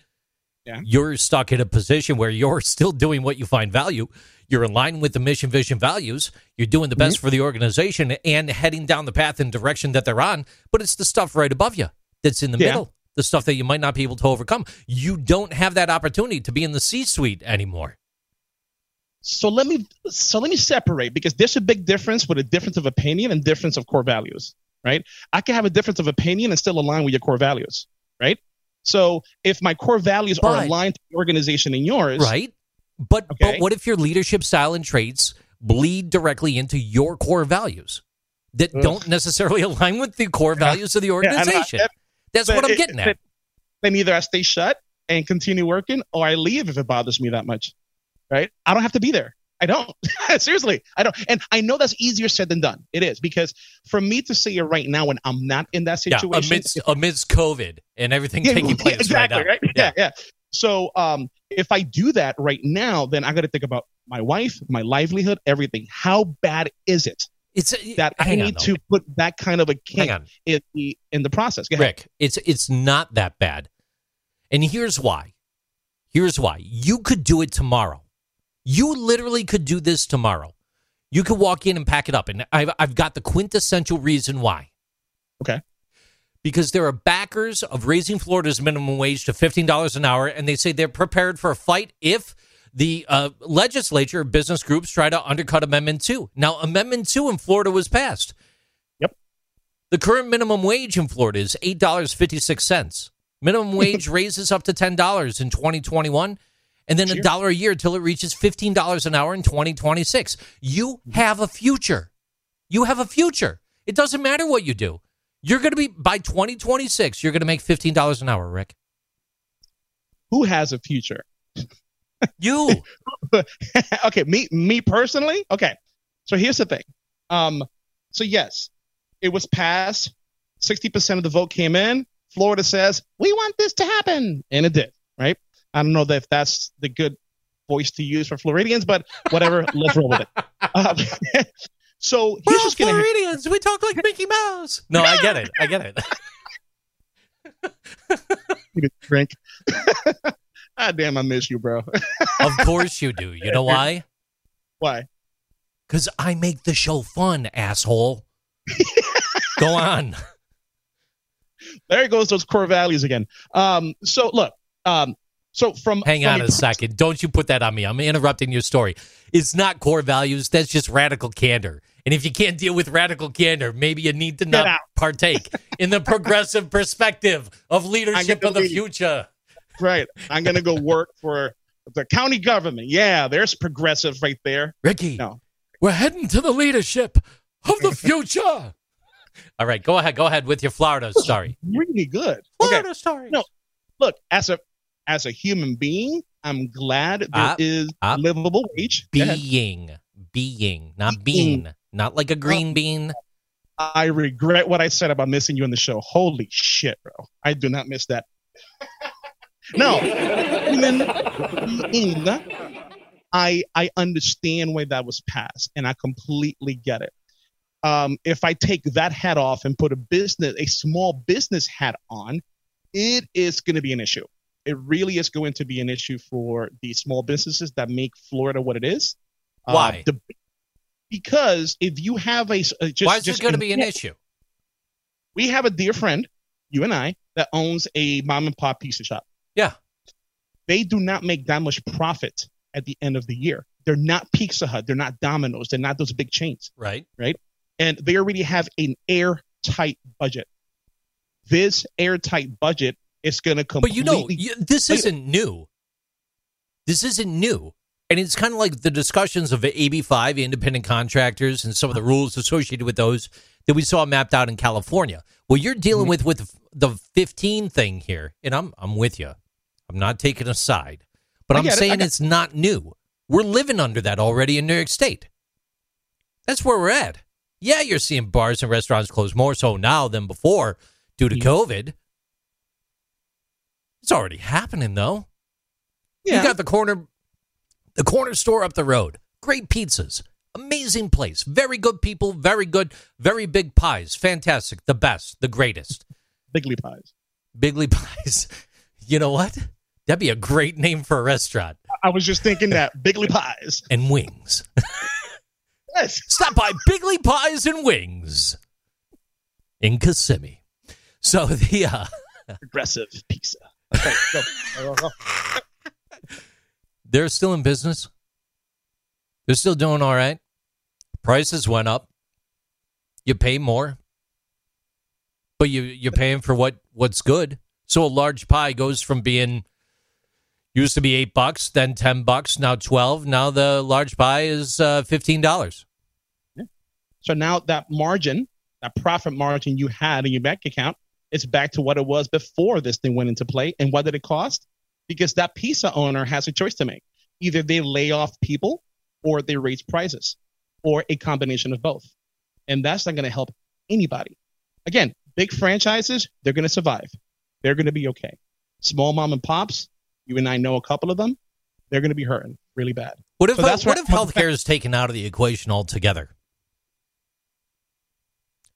Yeah. you're stuck in a position where you're still doing what you find value. You're in line with the mission, vision, values. You're doing the Mm-hmm. best for the organization and heading down the path and direction that they're on. But it's the stuff right above you that's in the Yeah. middle, the stuff that you might not be able to overcome. You don't have that opportunity to be in the C suite anymore. so let me so let me separate because there's a big difference with a difference of opinion and difference of core values, right? I can have a difference of opinion and still align with your core values, right? So if my core values are aligned to the organization and yours, Right. But Okay. but what if your leadership style and traits bleed directly into your core values that Ugh. don't necessarily align with the core values of the Yeah, and I- organization? That's what I'm it- getting at. Then either I stay shut and continue working, or I leave if it bothers me that much. Right? I don't have to be there. I don't. Seriously, I don't. And I know that's easier said than done. It is because for me to say it right now when I'm not in that Yeah, situation, amidst amidst COVID and everything Yeah, taking place exactly, right now. Yeah, yeah. So um, if I do that right now, then I got to think about my wife, my livelihood, everything. How bad is it It's that I hang on, need to put that kind of a kink in the in the process? Rick, it's it's not that bad. And here's why. Here's why. You could do it tomorrow. You literally could do this tomorrow. You could walk in and pack it up. And I've, I've got the quintessential reason why. Okay. Because there are backers of raising Florida's minimum wage to $15 an hour, and they say they're prepared for a fight if the uh, legislature business groups try to undercut Amendment 2. Now, Amendment 2 in Florida was passed. Yep. The current minimum wage in Florida is $8.56. Minimum wage raises up to $10 in 2021 and then a dollar a year until it reaches $15 an hour in 2026. You have a future. You have a future. It doesn't matter what you do. You're going to be by 2026, you're going to make $15 an hour, Rick. Who has a future? You. okay, me me personally. Okay, so here's the thing. Um, so yes, it was passed. Sixty percent of the vote came in. Florida says we want this to happen, and it did. Right? I don't know if that's the good voice to use for Floridians, but whatever. let's roll with it. Um, so We're here's all what's going to happen. Floridians. We talk like Mickey Mouse. No, I get it. I get it. Need a drink. ah, damn, I miss you, bro. of course you do. You know why? Why? Because I make the show fun, asshole. Go on. There it goes those core values again. Um, so look, um, so from Hang from on a second. Don't you put that on me. I'm interrupting your story. It's not core values. That's just radical candor. And if you can't deal with radical candor, maybe you need to not partake in the progressive perspective of leadership of the leave. future. Right. I'm gonna go work for the county government. Yeah, there's progressive right there. Ricky, No. we're heading to the leadership of the future. All right, go ahead. Go ahead with your Florida story. Really good. Okay. Florida story. No. Look, as a as a human being, I'm glad there is Ah, ah. livable wage. Being, being, not Being. bean, not like a green bean. I regret what I said about missing you on the show. Holy shit, bro. I do not miss that. no. Human being, I I understand why that was passed and I completely get it. Um, if I take that hat off and put a business, a small business hat on, it is going to be an issue. It really is going to be an issue for the small businesses that make Florida what it is. Uh, Why? the- because if you have a, uh, just, Why is it going to be an issue? we have a dear friend, you and I, that owns a mom and pop pizza shop. Yeah. They do not make that much profit at the end of the year. They're not Pizza Hut. They're not Domino's. They're not those big chains. Right. Right. And they already have an airtight budget. This airtight budget is going to completely. But you know, you, this isn't new. This isn't new. And it's kind of like the discussions of AB5, independent contractors, and some of the rules associated with those that we saw mapped out in California. Well, you're dealing Mm-hmm. with with the 15 thing here, and I'm I'm with you. I'm not taking a side, but I'm get it. Saying it's not new. We're living under that already in New York State. That's where we're at. Yeah, you're seeing bars and restaurants close more so now than before due to. COVID. It's already happening though. yeah. You got the corner the corner store up the road. Great pizzas. Amazing place. Very good people, very good, very big pies. Fantastic. The best, the greatest. Bigly Pies. Bigly Pies. You know what? That'd be a great name for a restaurant. I was just thinking that Bigly Pies. And wings. Yes. Stop by Bigly Pies and Wings in Kissimmee. So the uh, Progressive pizza. Okay, go. Go, go, they're still in business. They're still doing all right. Prices went up. You pay more, but you you're paying for what what's good. So a large pie goes from being used to be eight bucks, then ten bucks, now twelve. Now the large pie is uh, fifteen dollars. So now that margin, that profit margin you had in your bank account, it's back to what it was before this thing went into play. And what did it cost? Because that pizza owner has a choice to make. Either they lay off people or they raise prices or a combination of both. And that's not going to help anybody. Again, big franchises, they're going to survive. They're going to be okay. Small mom and pops, you and I know a couple of them, they're going to be hurting really bad. What if So what where- if healthcare is taken out of the equation altogether?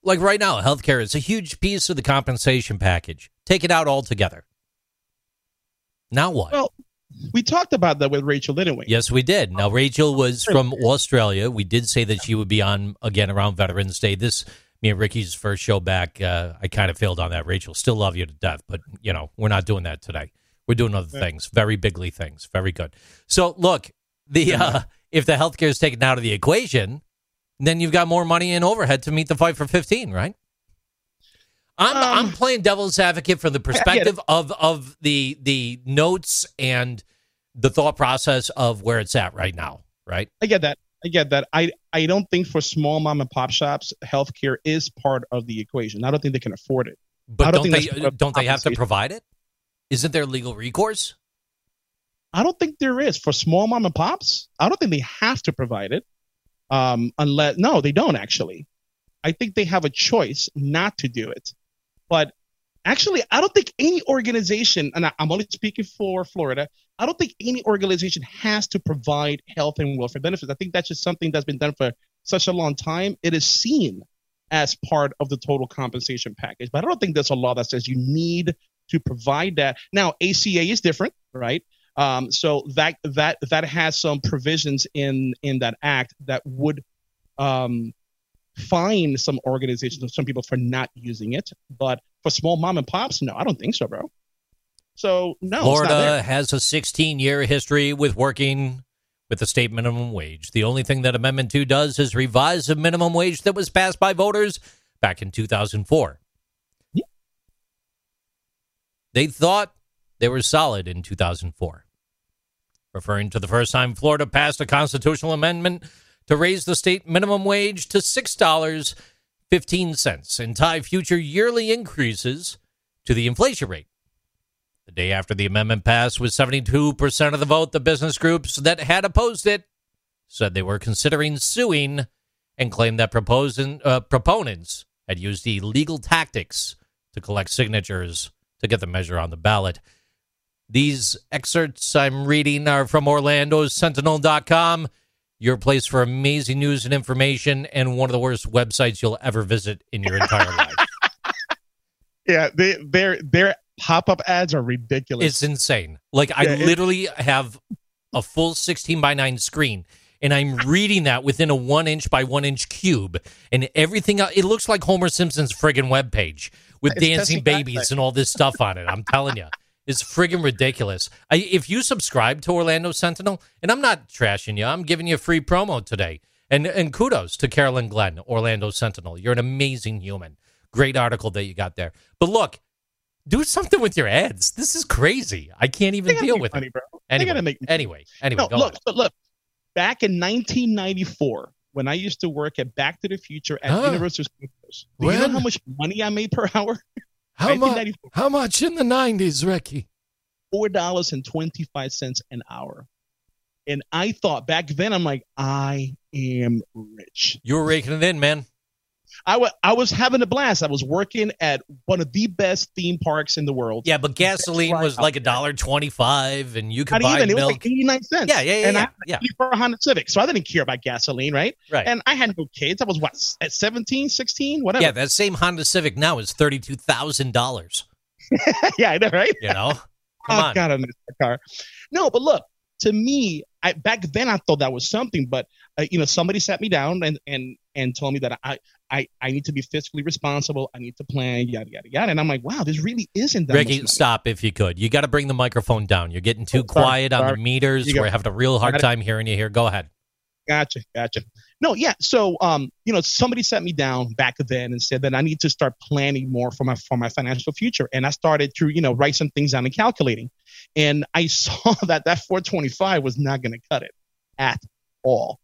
Like right now, healthcare is a huge piece of the compensation package. Take it out altogether. Now what? Well, we talked about that with Rachel, didn't we? yes, we did. Now Rachel was from Australia. We did say that she would be on again around Veterans Day. This me and Ricky's first show back. Uh, I kind of failed on that. Rachel, still love you to death, but you know we're not doing that today. We're doing other things, very bigly things. Very good. So look, the uh, if the healthcare is taken out of the equation, then you've got more money in overhead to meet the fight for fifteen, right? I'm Um, I'm playing devil's advocate from the perspective of of the the notes and the thought process of where it's at right now, right? I get that. I get that. I I don't think for small mom and pop shops, healthcare is part of the equation. I don't think they can afford it. But don't don't, they don't they have to provide it? Isn't there legal recourse? I don't think there is for small mom and pops. I don't think they have to provide it. Um, unless no, they don't actually. I think they have a choice not to do it. But Actually, I don't think any organization, and I'm only speaking for Florida, I don't think any organization has to provide health and welfare benefits. I think that's just something that's been done for such a long time. It is seen as part of the total compensation package, but I don't think there's a law that says you need to provide that. Now, ACA is different, right? Um, so that that that has some provisions in in that act that would um, fine some organizations, some people for not using it. But for small mom and pops, no, I don't think so, bro. So no, Florida has a 16 year history with working with the state minimum wage. The only thing that Amendment 2 does is revise the minimum wage that was passed by voters back in 2004. Yeah. They thought they were solid in 2004. Referring to the first time Florida passed a constitutional amendment to raise the state minimum wage to $6.15 and tie future yearly increases to the inflation rate. The day after the amendment passed, with 72% of the vote, the business groups that had opposed it said they were considering suing and claimed that proposing, uh, proponents had used illegal tactics to collect signatures to get the measure on the ballot. These excerpts I'm reading are from OrlandoSentinel.com, your place for amazing news and information, and one of the worst websites you'll ever visit in your entire life. Yeah, they, their their pop up ads are ridiculous. It's insane. Like I Yeah, literally have a full 16 by 9 screen and I'm reading that within a one inch by one inch cube and everything. It looks like Homer Simpson's friggin' webpage with dancing babies and all this stuff on it. I'm telling you. It's friggin' ridiculous. I, if you subscribe to Orlando Sentinel, and I'm not trashing you, I'm giving you a free promo today. And and kudos to Carolyn Glenn, Orlando Sentinel. You're an amazing human. Great article that you got there. But look, do something with your ads. This is crazy. I can't even deal with money, it. bro. Anyway, gotta make anyway, anyway, no, go look, on. but look. Back in 1994, when I used to work at Back to the Future at Huh. Universal Studios, do you know how much money I made per hour? How much? How much in the '90s, Ricky? Four dollars and twenty five cents an hour. And I thought back then, I'm like, I am rich. You were raking it in, man. I wa- I was having a blast. I was working at one of the best theme parks in the world. Yeah, but gasoline was like a dollar twenty-five, and you could Not buy even. It was like 89 cents. Yeah, yeah, yeah, And yeah, I yeah. for a Honda Civic, so I didn't care about gasoline, right? right. And I had no kids. I was what at 17, 16, whatever. yeah, that same Honda Civic now is thirty-two thousand dollars. yeah, I know, right? You know, come oh on. God, I miss that car. No, but look, to me, I back then I thought that was something, but uh, you know, somebody sat me down and and and told me that I I I need to be fiscally responsible. I need to plan, yada yada yada. And I'm like, wow, this really isn't that Ricky, stop if you could. You got to bring the microphone down. You're getting too Oh, sorry, quiet on the meters. You. We're having a real hard time hearing you here. Go ahead. Gotcha, gotcha. No, yeah. So, um, you know, somebody sat me down back then and said that I need to start planning more for my for my financial future, and I started to, you know, write some things down and calculating, and I saw that that 425 was not going to cut it at all.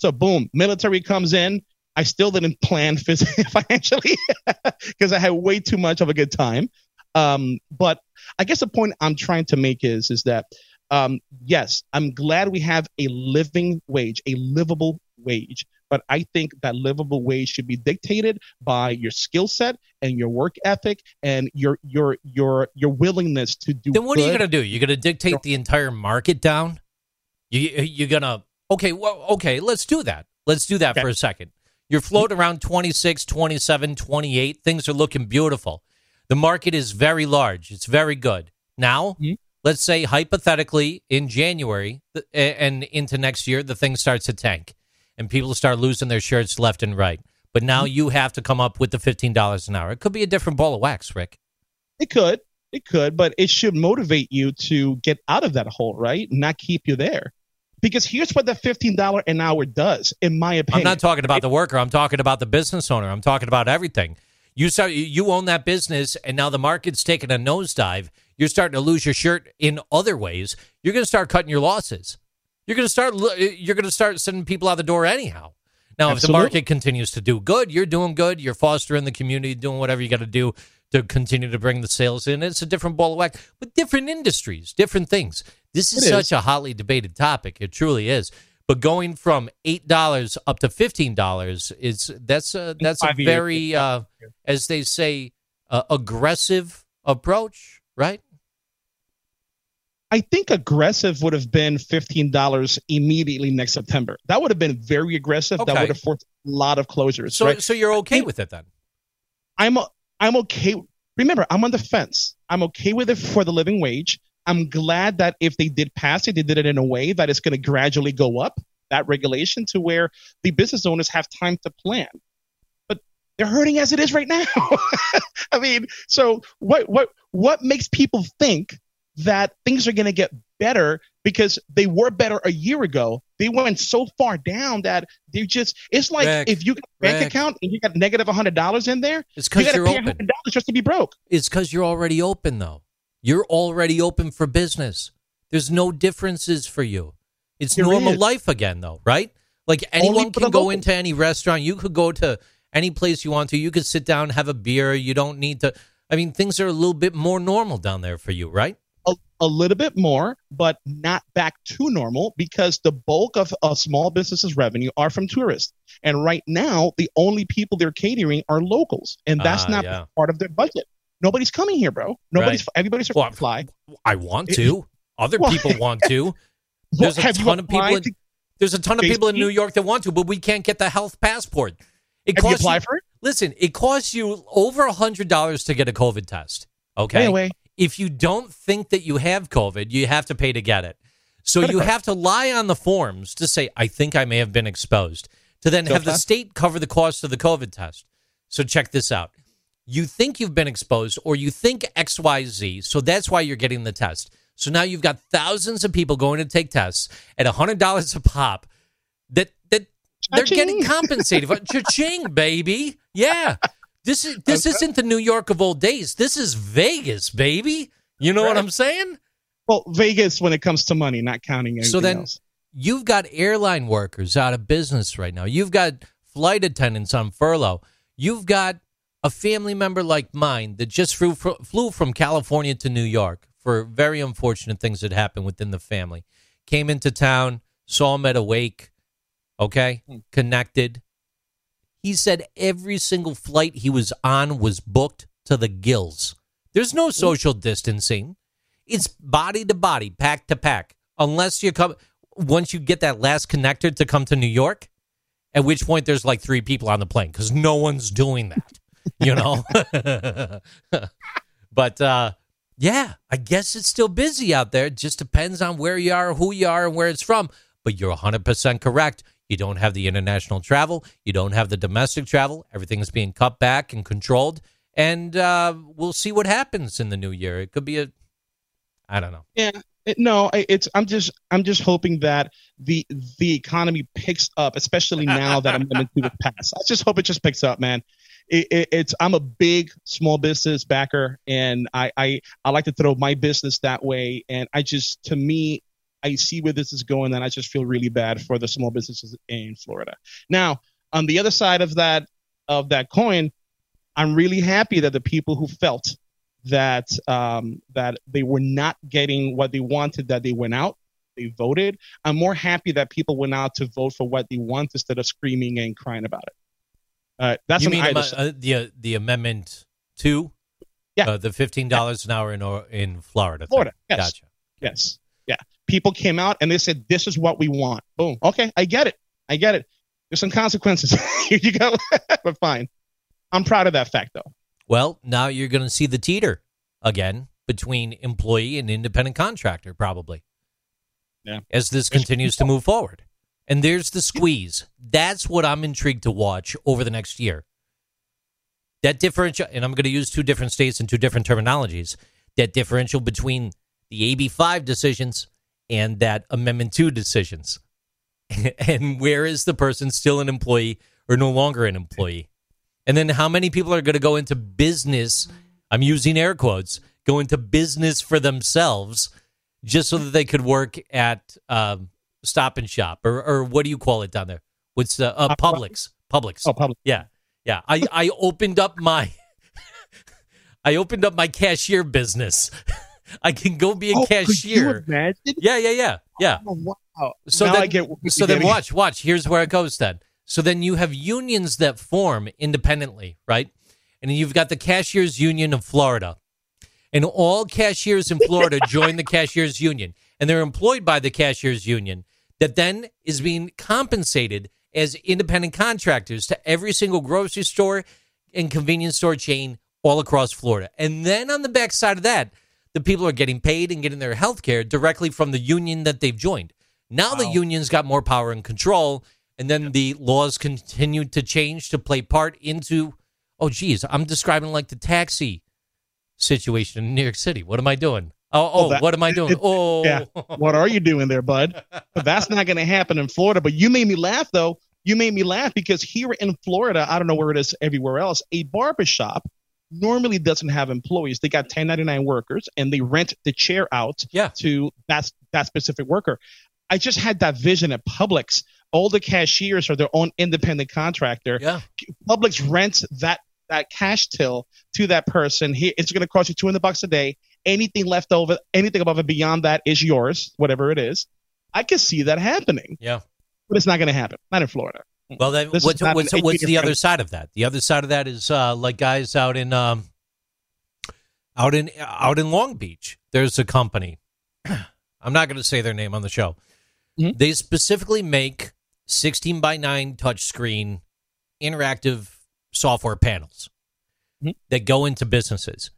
So, boom, military comes in. I still didn't plan financially because I had way too much of a good time. Um, but I guess the point I'm trying to make is is that um, yes, I'm glad we have a living wage, a livable wage. But I think that livable wage should be dictated by your skill set and your work ethic and your your your your willingness to do. Then what are you going to do? You're going to dictate the entire market down? You you're going to Okay, well okay, let's do that. Let's do that Okay. for a second. You're floating around 26, 27, 28. Things are looking beautiful. The market is very large. It's very good. Now, Mhm. let's say hypothetically in January and into next year the thing starts to tank and people start losing their shirts left and right. But now Mm-hmm. you have to come up with the $15 an hour. It could be a different ball of wax, Rick. It could, it could, but it should motivate you to get out of that hole, right? Not keep you there. Because here's what the fifteen dollar an hour does, in my opinion. I'm not talking about the worker. I'm talking about the business owner. I'm talking about everything. You start, you own that business, and now the market's taking a nosedive. You're starting to lose your shirt in other ways. You're going to start cutting your losses. You're going to start. You're going to start sending people out the door anyhow. Now, if the market continues to do good, you're doing good. You're fostering the community, doing whatever you got to do to continue to bring the sales in. It's a different ball of wax, but different industries, different things. This is such a hotly debated topic. It truly is. But going from eight dollars up to fifteen dollars is that's a that's a very uh, as they say uh, aggressive approach, right? I think aggressive would have been fifteen dollars immediately next September. That would have been very aggressive. Okay. That would have forced a lot of closures. So, right? so you're okay think- with it then? I'm I'm okay. Remember, I'm on the fence. I'm okay with it for the living wage. I'm glad that if they did pass it, they did it in a way that it's going to gradually go up that regulation to where the business owners have time to plan. But they're hurting as it is right now. I mean, so what what what makes people think that things are going to get better because they were better a year ago? They went so far down that they just it's like Rick, if you got a bank Rick. account and you got negative negative hundred dollars in there, It's because you're pay open. dollars just to be broke. It's because you're already open, though. You're already open for business. There's no differences for you. It's There normal is. life again, though, right? Like anyone can go into any restaurant. You could go to any place you want to. You could sit down, have a beer. You don't need to. I mean, things are a little bit more normal down there for you, right? a, a little bit more, but not back to normal because the bulk of a small business's revenue are from tourists. And right now, the only people they're catering are locals, and that's Ah, not yeah. part of their budget. Nobody's coming here, bro. Nobody's. Right. Everybody's Well, to fly. I want to. Other Well, people want to. There's a ton of people. In, to- there's a ton of people in New York that want to, but we can't get the health passport. It Have you costs applied for it? Listen, it costs you over a hundred dollars to get a COVID test. Okay. Anyway. If you don't think that you have COVID, you have to pay to get it. So you have to lie on the forms to say, I think I may have been exposed, to then have the state cover the cost of the COVID test. So check this out. You think you've been exposed or you think XYZ, so that's why you're getting the test. So now you've got thousands of people going to take tests at $100 a pop that that they're Cha-ching. getting compensated for. Cha-ching, baby. Yeah. This is this isn't the New York of old days. This is Vegas, baby. You know what I'm saying? Well, Vegas when it comes to money, not counting anything So then else. you've got airline workers out of business right now. You've got flight attendants on furlough. You've got a family member like mine that just flew, flew from California to New York for very unfortunate things that happened within the family. Came into town, saw him at a wake, okay, hmm. connected. He said every single flight he was on was booked to the gills. There's no hmm. social distancing. It's body to body, pack to pack. Unless you come once you get that last connector to come to New York, at which point there's like three people on the plane because no one's doing that, you know. but uh, yeah, I guess it's still busy out there. It just depends on where you are, who you are, and where it's from. But you're 100% correct. You don't have the international travel. You don't have the domestic travel. Everything's being cut back and controlled. And uh, we'll see what happens in the new year. It could be a, I don't know. Yeah. No, it's I'm just I'm just hoping that the the economy picks up, especially now that Amendment Two the passed. I just hope it just picks up, man. It, it, it's I'm a big small business backer, and I, I I like to throw my business that way. And I just to me, I see where this is going, and I just feel really bad for the small businesses in Florida. Now, on the other side of that of that coin, I'm really happy that the people who felt that um, that they were not getting what they wanted, that they went out, they voted. I'm more happy that people went out to vote for what they want instead of screaming and crying about it. Uh, that's you an mean side. uh, the uh, the amendment two? Yeah. uh, the fifteen dollars an hour in or- in Florida. Florida, yes. Gotcha. yes, yeah. People came out and they said, "This is what we want." Boom. Okay, I get it. I get it. There's some consequences. Here you go. but fine. I'm proud of that fact, though. Well, now you're going to see the teeter again between employee and independent contractor, probably. Yeah. As this continues to move forward. And there's the squeeze. That's what I'm intrigued to watch over the next year. That differential, and I'm going to use two different states and two different terminologies. That differential between the AB5 decisions and that Amendment 2 decisions. and where is the person still an employee or no longer an employee? And then how many people are going to go into business? I'm using air quotes, go into business for themselves just so that they could work at um, Stop and Shop or, or what do you call it down there? What's the uh, Publix? Publix. Oh, public. Yeah, yeah. I I opened up my I opened up my cashier business. I can go be a Oh, could you cashier. imagine? Yeah, yeah, yeah, yeah. Oh, wow. So now then, I get. so then watch, watch. Here's where it goes. Then, so then you have unions that form independently, right? and you've got the Cashiers Union of Florida. And all cashiers in Florida join the Cashiers Union, and they're employed by the Cashiers Union that then is being compensated as independent contractors to every single grocery store and convenience store chain all across Florida. And then on the backside of that, the people are getting paid and getting their health care directly from the union that they've joined. Now the union's got more power and control, and then the laws continue to change to play part into. Oh, geez, I'm describing like the taxi situation in New York City. What am I doing? Oh, oh, that- what am I doing? Oh, Yeah. What are you doing there, bud? But that's not going to happen in Florida. But you made me laugh, though. You made me laugh because here in Florida, I don't know where it is everywhere else, a barbershop normally doesn't have employees. They got 1099 workers and they rent the chair out Yeah. to that, that specific worker. I just had that vision at Publix. All the cashiers are their own independent contractor. yeah. Publix rents that that cash till to that person. Here, it's going to cost you 200 bucks a day. Anything left over, anything above and beyond that is yours, whatever it is. I can see that happening, Yeah. but it's not going to happen. Not in Florida. Well, then This what's what's, what's the other side of that? The other side of that is uh, like guys out in um, out in out in Long Beach. There's a company. I'm not going to say their name on the show. Mhm. They specifically make 16 by 9 touchscreen interactive software panels Mhm. that go into businesses,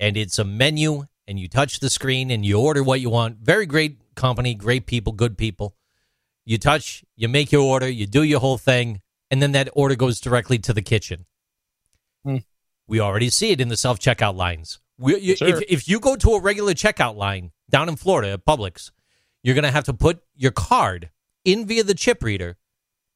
and it's a menu, and you touch the screen and you order what you want. Very great company, great people, good people you touch, you make your order, you do your whole thing, and then that order goes directly to the kitchen. Hmm. We already see it in the self checkout lines. We, you, Sure. if, if you go to a regular checkout line down in Florida at Publix, you're going to have to put your card in via the chip reader.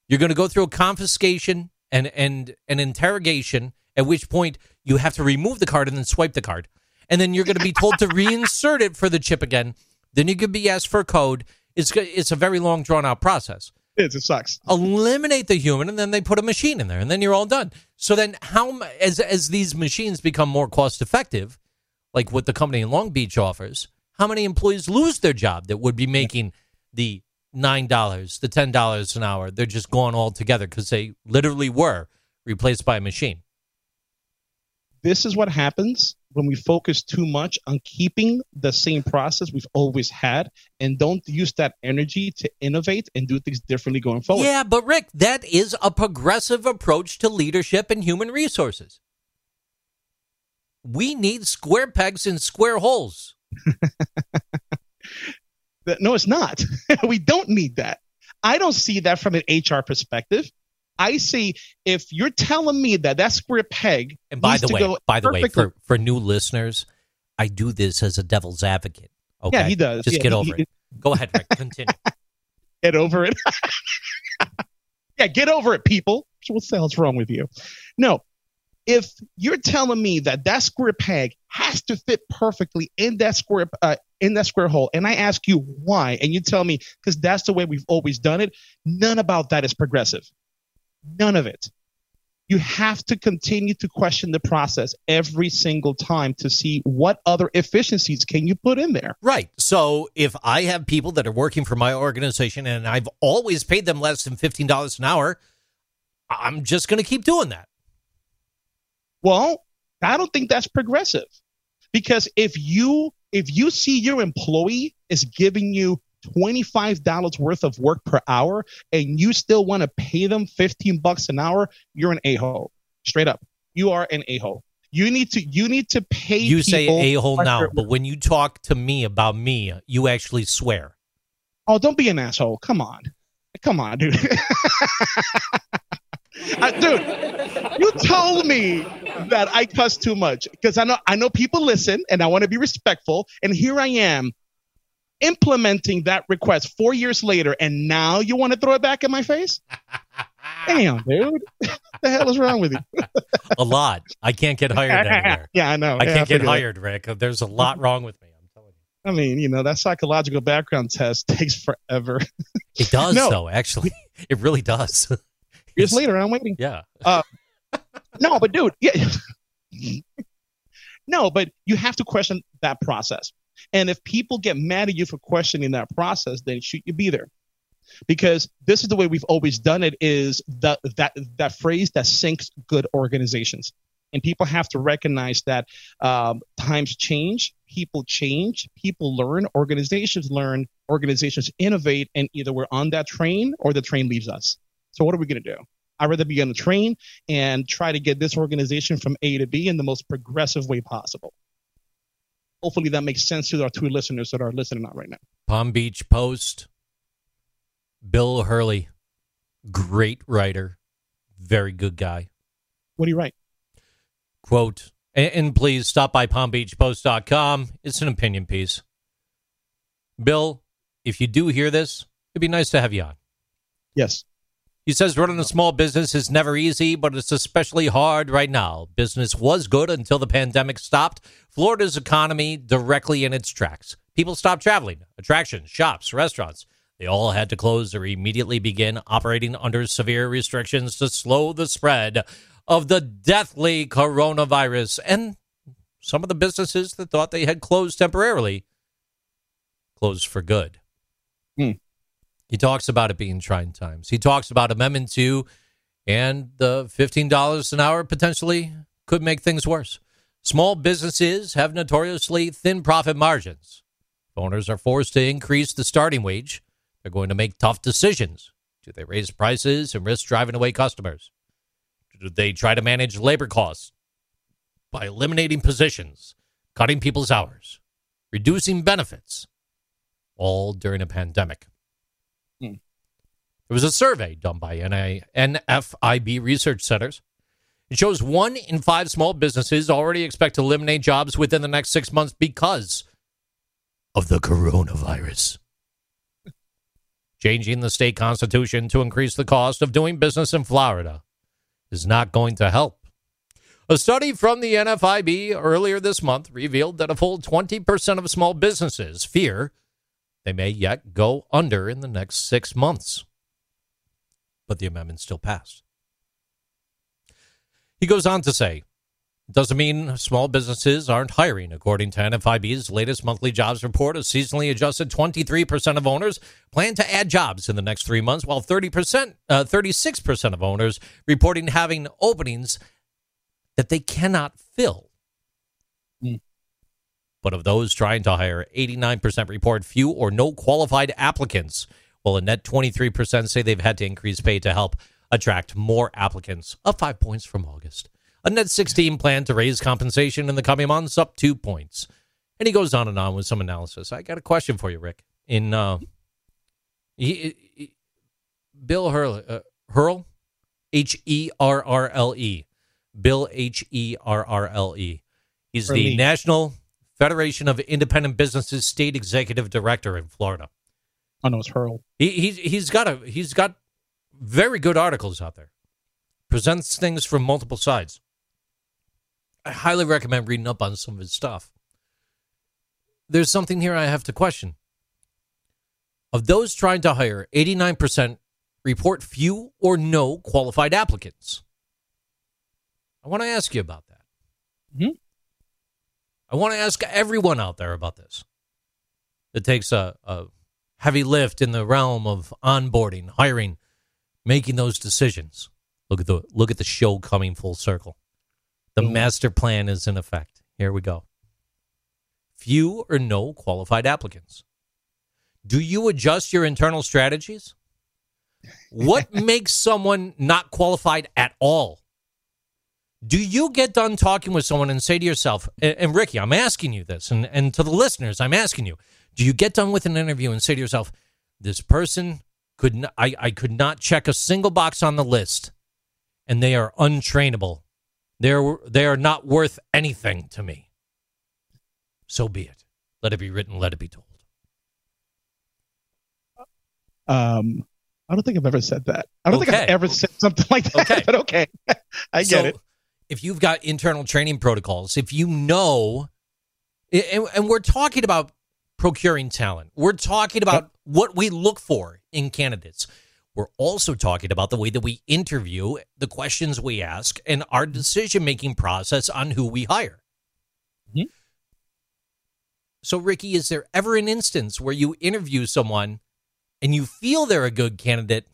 You're going to go through a confiscation and, and an interrogation, at which point you have to remove the card and then swipe the card. And then you're going to be told to reinsert it for the chip again. Then you could be asked for a code. It's, it's a very long, drawn out process It, it sucks. eliminate the human and then they put a machine in there and then you're all done so then how as as these machines become more cost effective like what the company in long beach offers how many employees lose their job that would be making the nine dollars the ten dollars an hour they're just gone altogether because they literally were replaced by a machine This is what happens when we focus too much on keeping the same process we've always had and don't use that energy to innovate and do things differently going forward. yeah but rick that is a progressive approach to leadership and human resources we need square pegs in square holes No, it's not. we don't need that. I don't see that from an HR perspective. I see if you're telling me that that square peg And by the way, by the way, for, for new listeners, I do this as a devil's advocate. Okay, Yeah, he does. Just Yeah, get he- over he- it. Go ahead, Rick. Continue. get over it. yeah, get over it, people. What the hell's wrong with you? No, if you're telling me that that square peg has to fit perfectly in that square uh, in that square hole, and I ask you why, and you tell me because that's the way we've always done it, none about that is progressive. None of it. You have to continue to question the process every single time to see what other efficiencies can you put in there. right. So if I have people that are working for my organization and I've always paid them less than fifteen dollars an hour, I'm just going to keep doing that. Well, I don't think that's progressive. Because if you if you see your employee is giving you $25 worth of work per hour and you still want to pay them 15 bucks an hour, you're an a-hole. Straight up. You are an a-hole. You need to you need to pay You say a hole now, but when you talk to me about me, you actually swear. Oh, don't be an asshole. Come on. Come on, dude. Uh, dude, you told me that I cuss too much because I know I know people listen and I want to be respectful. And here I am implementing that request four years later, and now you want to throw it back in my face? Damn, dude. the hell is wrong with you? A lot. I can't get hired anywhere. yeah, I know. I Yeah, can't get figured it. hired, Rick. There's a lot wrong with me. I'm telling you. I mean, you know, that psychological background test takes forever. It does, No. though. Actually, it really does. Years later, I'm waiting. Yeah. Uh, no, but dude, yeah. no, but you have to question that process. And if people get mad at you for questioning that process, then should you be there? Because this is the way we've always done it is that that that phrase that sinks good organizations. And people have to recognize that um, times change, people change, people learn, organizations learn, organizations innovate, and either we're on that train or the train leaves us. So, what are we going to do? I'd rather be on the train and try to get this organization from A to B in the most progressive way possible. Hopefully, that makes sense to our two listeners that are listening out right now. Palm Beach Post, Bill Hurley, great writer, very good guy. What do you write? Quote, and, and please stop by palmbeachpost.com. It's an opinion piece. Bill, if you do hear this, it'd be nice to have you on. Yes. He says running a small business is never easy, but it's especially hard right now. Business was good until the pandemic stopped Florida's economy directly in its tracks. People stopped traveling, attractions, shops, restaurants. They all had to close or immediately begin operating under severe restrictions to slow the spread of the deathly coronavirus. And some of the businesses that thought they had closed temporarily closed for good. He talks about it being trying times. He talks about Amendment 2 and the $15 an hour potentially could make things worse. Small businesses have notoriously thin profit margins. Owners are forced to increase the starting wage. They're going to make tough decisions. Do they raise prices and risk driving away customers? Do they try to manage labor costs by eliminating positions, cutting people's hours, reducing benefits, all during a pandemic? Hmm. There was a survey done by NFIB research centers. It shows one in five small businesses already expect to eliminate jobs within the next six months because of the coronavirus. Changing the state constitution to increase the cost of doing business in Florida is not going to help. A study from the NFIB earlier this month revealed that a full 20% of small businesses fear they may yet go under in the next six months. But the amendment still passed. He goes on to say, doesn't mean small businesses aren't hiring. According to NFIB's latest monthly jobs report, a seasonally adjusted 23% of owners plan to add jobs in the next three months, while 30%, uh, 36% of owners reporting having openings that they cannot fill. But of those trying to hire, 89% report few or no qualified applicants, while a net 23% say they've had to increase pay to help attract more applicants, up five points from August. A net 16 plan to raise compensation in the coming months, up two points. And he goes on and on with some analysis. I got a question for you, Rick. In uh, he, he, Bill Herrle, uh, Herrle, H E R R L E, Bill H E R R L E. He's the National Federation of Independent Businesses State Executive Director in Florida. I know it's Herrle. He, he's he's got a he's got very good articles out there. Presents things from multiple sides. I highly recommend reading up on some of his stuff. There's something here I have to question. Of those trying to hire, 89% report few or no qualified applicants. I want to ask you about that. Mhm. I want to ask everyone out there about this. It takes a, a heavy lift in the realm of onboarding, hiring, making those decisions. Look at the look at the show coming full circle. The Mhm. master plan is in effect. Here we go. Few or no qualified applicants. Do you adjust your internal strategies? What makes someone not qualified at all? Do you get done talking with someone and say to yourself, and, and Ricky, I'm asking you this, and, and to the listeners, I'm asking you, do you get done with an interview and say to yourself, this person could not, I, I could not check a single box on the list and they are untrainable. They're, they are not worth anything to me. So be it. Let it be written, let it be told. Um, I don't think I've ever said that. I don't think I've ever said something like that. Okay. But okay, I get So, it. If you've got internal training protocols, if you know, and, and we're talking about procuring talent, we're talking about what we look for in candidates. We're also talking about the way that we interview, the questions we ask, and our decision making process on who we hire. Mhm. So, Ricky, is there ever an instance where you interview someone and you feel they're a good candidate,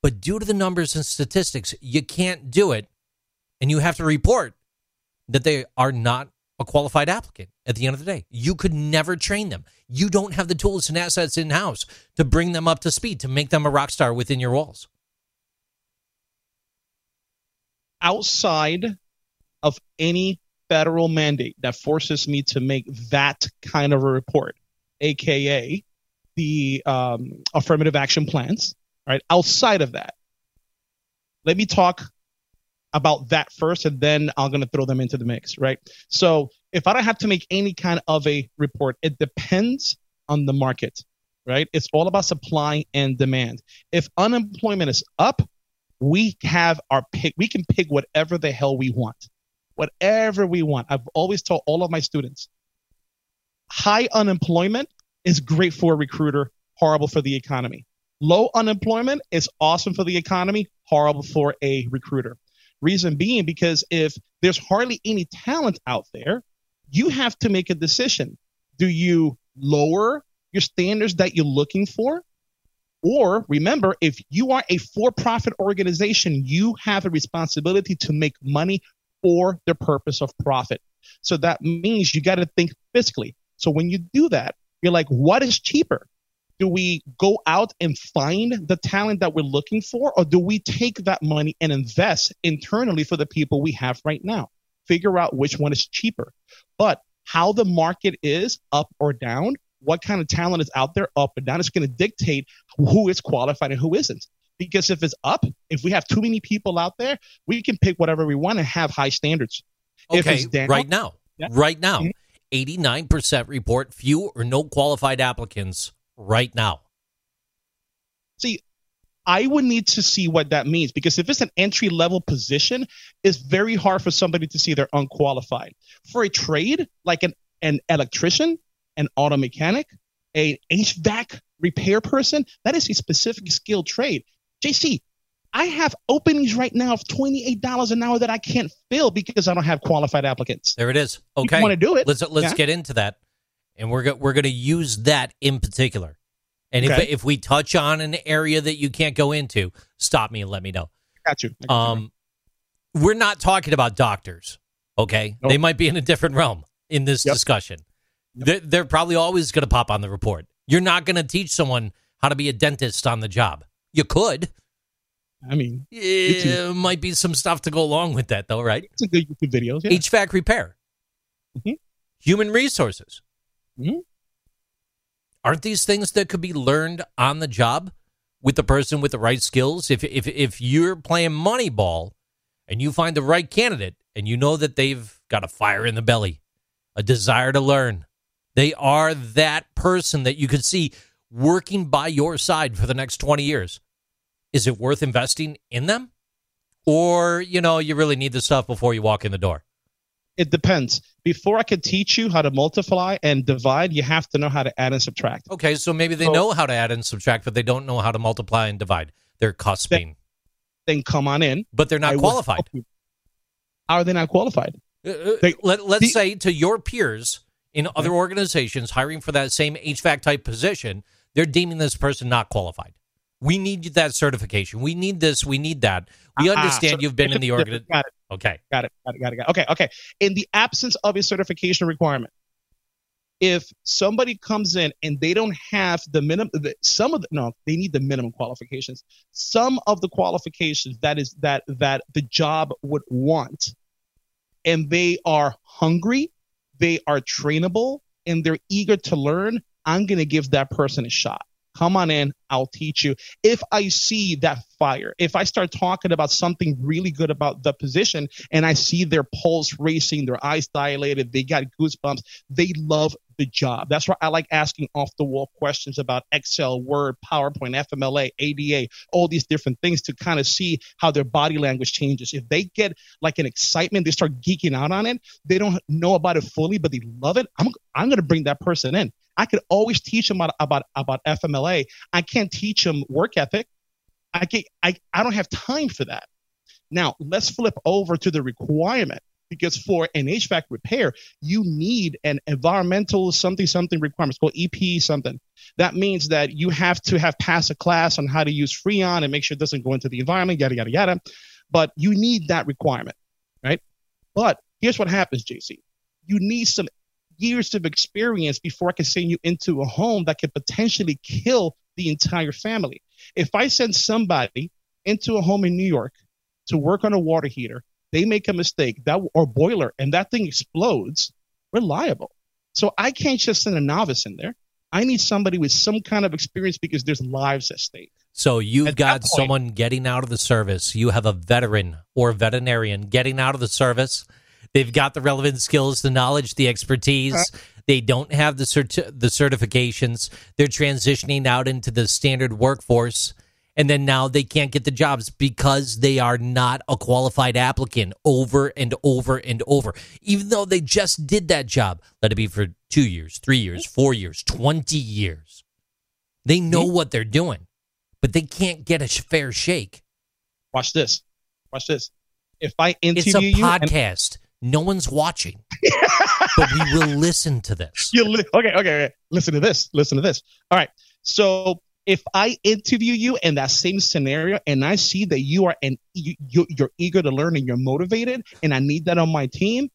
but due to the numbers and statistics, you can't do it, and you have to report that they are not a qualified applicant at the end of the day. You could never train them. You don't have the tools and assets in house to bring them up to speed, to make them a rock star within your walls. outside of any federal mandate that forces me to make that kind of a report, aka the um, affirmative action plans, right? Outside of that, let me talk about that first, and then I'm going to throw them into the mix, right? So if I don't have to make any kind of a report, it depends on the market, right? It's all about supply and demand. If unemployment is up, we have our pick. We can pick whatever the hell we want, whatever we want. I've always told all of my students high unemployment is great for a recruiter, horrible for the economy. Low unemployment is awesome for the economy, horrible for a recruiter. Reason being because if there's hardly any talent out there, you have to make a decision. Do you lower your standards that you're looking for or remember, if you are a for profit organization, you have a responsibility to make money for the purpose of profit. So that means you got to think fiscally. So when you do that, you're like, what is cheaper? Do we go out and find the talent that we're looking for, or do we take that money and invest internally for the people we have right now? Figure out which one is cheaper. But how the market is up or down what kind of talent is out there up and down. It's going to dictate who is qualified and who isn't. Because if it's up, if we have too many people out there, we can pick whatever we want and have high standards. Okay, down, right now, yeah. right now, mm-hmm. 89 percent report few or no qualified applicants right now. See, I would need to see what that means because if it's an entry level position, it's very hard for somebody to see they're unqualified. For a trade like an, an electrician, an auto mechanic, a HVAC repair person. That is a specific skill trade. JC, I have openings right now of $28 an hour that I can't fill because I don't have qualified applicants. There it is. Okay. want to do it. Let's let's yeah. get into that. And we're go- we're going to use that in particular. And okay. if if we touch on an area that you can't go into, stop me and let me know. Got you. Got um you. we're not talking about doctors, okay? Nope. They might be in a different realm in this yep. discussion. They're, they're probably always going to pop on the report. You're not going to teach someone how to be a dentist on the job. You could. I mean, it might be some stuff to go along with that, though, right? It's a good YouTube videos. Yeah. HVAC repair, mm-hmm. human resources. Mm-hmm. Aren't these things that could be learned on the job with the person with the right skills? If if if you're playing Moneyball and you find the right candidate and you know that they've got a fire in the belly, a desire to learn, they are that person that you could see working by your side for the next 20 years. Is it worth investing in them? Or, you know, you really need the stuff before you walk in the door? It depends. Before I could teach you how to multiply and divide, you have to know how to add and subtract. Okay, so maybe they so, know how to add and subtract, but they don't know how to multiply and divide. They're cusping. Then, then come on in. But they're not I qualified. How are they not qualified? Uh, uh they, let, let's the, say to your peers, in other organizations hiring for that same HVAC type position, they're deeming this person not qualified. We need that certification. We need this. We need that. We uh understand you've been in the organization. Got it. Okay. Got it. Got it. Got it. Got it. Okay. Okay. In the absence of a certification requirement, if somebody comes in and they don't have the minimum, some of the no, they need the minimum qualifications. Some of the qualifications that is that that the job would want, and they are hungry they are trainable and they're eager to learn, I'm going to give that person a shot. Come on in, I'll teach you. If I see that fire, if I start talking about something really good about the position and I see their pulse racing, their eyes dilated, they got goosebumps, they love the job. That's why I like asking off the wall questions about Excel, Word, PowerPoint, FMLA, ADA, all these different things to kind of see how their body language changes. If they get like an excitement, they start geeking out on it, they don't know about it fully, but they love it, I'm, I'm going to bring that person in. I could always teach them about, about, about FMLA. I can't teach them work ethic. I, can, I, I don't have time for that. Now, let's flip over to the requirement because for an HVAC repair, you need an environmental something something requirements called EP something. That means that you have to have passed a class on how to use Freon and make sure it doesn't go into the environment, yada yada yada. But you need that requirement, right? But here's what happens, JC. You need some years of experience before I can send you into a home that could potentially kill the entire family. If I send somebody into a home in New York to work on a water heater, they make a mistake that or boiler and that thing explodes, we're liable. So I can't just send a novice in there. I need somebody with some kind of experience because there's lives at stake. So you've At got point- someone getting out of the service. You have a veteran or veterinarian getting out of the service. They've got the relevant skills, the knowledge, the expertise. Uh-huh. They don't have the certi- the certifications. They're transitioning out into the standard workforce, and then now they can't get the jobs because they are not a qualified applicant. Over and over and over, even though they just did that job. Let it be for two years, three years, four years, twenty years. They know what they're doing, but they can't get a fair shake. Watch this. Watch this. If I interview It's a you, and- podcast. No one's watching, but we will listen to this. you li- okay, okay, okay. Listen to this. Listen to this. All right. So if I interview you in that same scenario and I see that you are and you, you you're eager to learn and you're motivated and I need that on my team,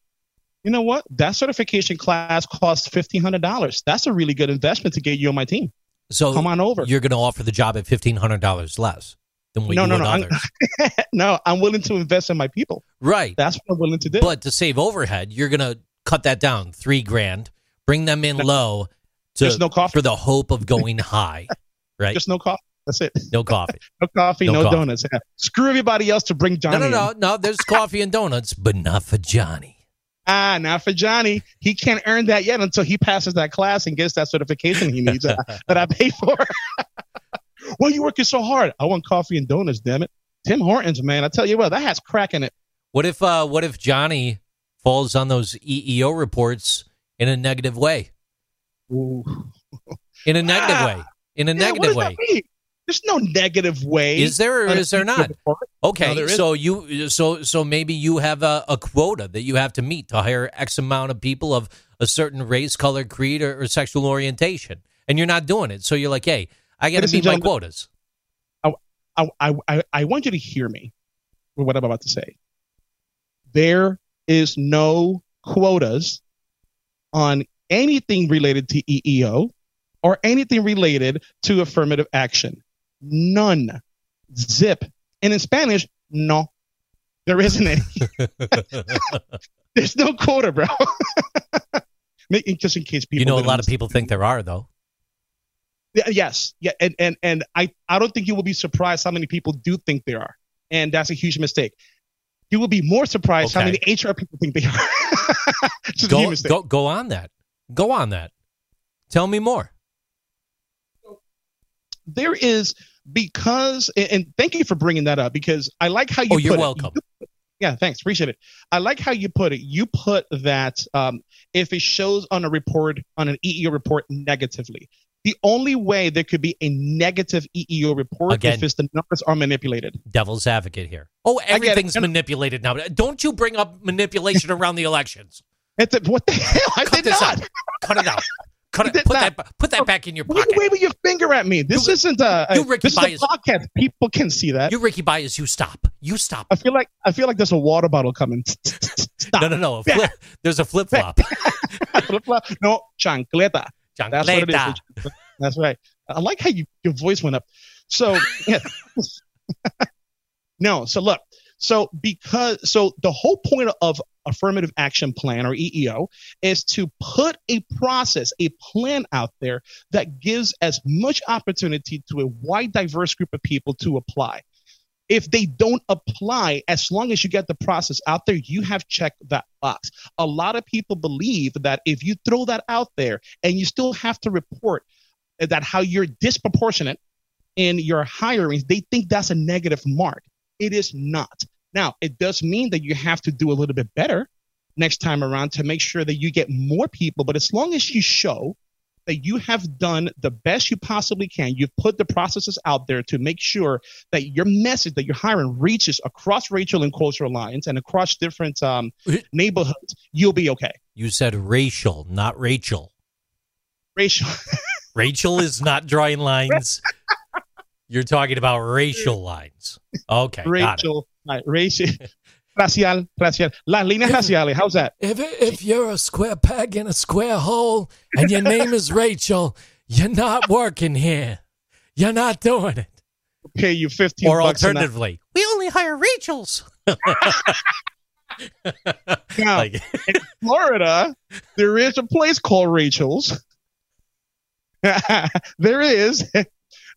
you know what? That certification class costs fifteen hundred dollars. That's a really good investment to get you on my team. So Come on over. You're going to offer the job at fifteen hundred dollars less than what No, you no, no, I'm- others, no, I'm willing to invest in my people. right? That's what I'm willing to do. But to save overhead, you're going to cut that down three grand, bring them in low to, There's no coffee. for the hope of going high, right? Just no coffee. That's it. no coffee. No coffee, No no, coffee. donuts. Yeah. Screw everybody else to bring Johnny. no, in. no, no. There's coffee and donuts, but not for Johnny. Ah, not for Johnny. He can't earn that yet until he passes that class and gets that certification he needs uh, that I pay for. well, you working so hard. I want coffee and donuts, damn it. Tim Hortons, man. I tell you what, that has crack in it. What if uh what if Johnny falls on those EEO reports in a negative way? Ooh. In a negative Ah. way. In a Yeah, what negative does way. that mean? There's no negative way. Is there or is there not? Okay, No, there is. so you so so maybe you have a, a quota that you have to meet to hire X amount of people of a certain race, color, creed, or, or sexual orientation, and you're not doing it. So you're like, hey, I got to Ladies meet my quotas. I, I, I, I want you to hear me with what I'm about to say. There is no quotas on anything related to EEO or anything related to affirmative action. None. Zip. And in Spanish, no. There isn't any. There's no quota, bro. Just in case people you know, a lot of people think there are though. Yes, yeah, and and and I I don't think you will be surprised how many people do think there are, and that's a huge mistake. You will be more surprised how many HR people think they are. It's a huge Go go go on that. Go on that. Tell me more. There is because, and, thank you for bringing that up because I like how you. Oh, you're welcome. Yeah, thanks. Appreciate it. I like how you put it. You put that um, if it shows on a report, on an EEO report negatively, the only way there could be a negative EEO report Again. if it's the numbers are manipulated. Devil's advocate here. Oh, everything's manipulated now. Don't you bring up manipulation around the elections. It's a, what the hell? I Cut did this not. out. Cut it out. Cut it. Put not. that. Put that oh, back in your pocket. What are you waving your finger at me? This You- isn't a, you Ricky this is a Bias. podcast. People can see that. You Ricky Bias. You stop. You stop. I feel like I feel like there's a water bottle coming. Stop. No, no, no. A flip, there's a flip flop. no, chancleta. That's what it Chancleta. is. That's right. I like how you, your voice went up. So, yeah. no, so look. So because so the whole point of affirmative action plan or EEO is to put a process, a plan out there that gives as much opportunity to a wide diverse group of people to apply. If they don't apply, as long as you get the process out there, you have checked that box. A lot of people believe that if you throw that out there and you still have to report that how you're disproportionate in your hirings, they think that's a negative mark. It is not. Now, it does mean that you have to do a little bit better next time around to make sure that you get more people. But as long as you show that you have done the best you possibly can, you've put the processes out there to make sure that your message that you're hiring reaches across racial and cultural lines and across different um, neighborhoods, you'll be okay. You said racial, not Rachel. Racial. Rachel is not drawing lines. You're talking about racial lines. Okay, got it. Rachel, right, racial. Racial, racial. Las líneas raciales. How's that? If if you're a square peg in a square hole and your name is Rachel, you're not working here. You're not doing it. Pay you fifteen Or bucks an hour. alternatively, we only hire Rachels. Now, Like, in Florida, there is a place called Rachel's. there is.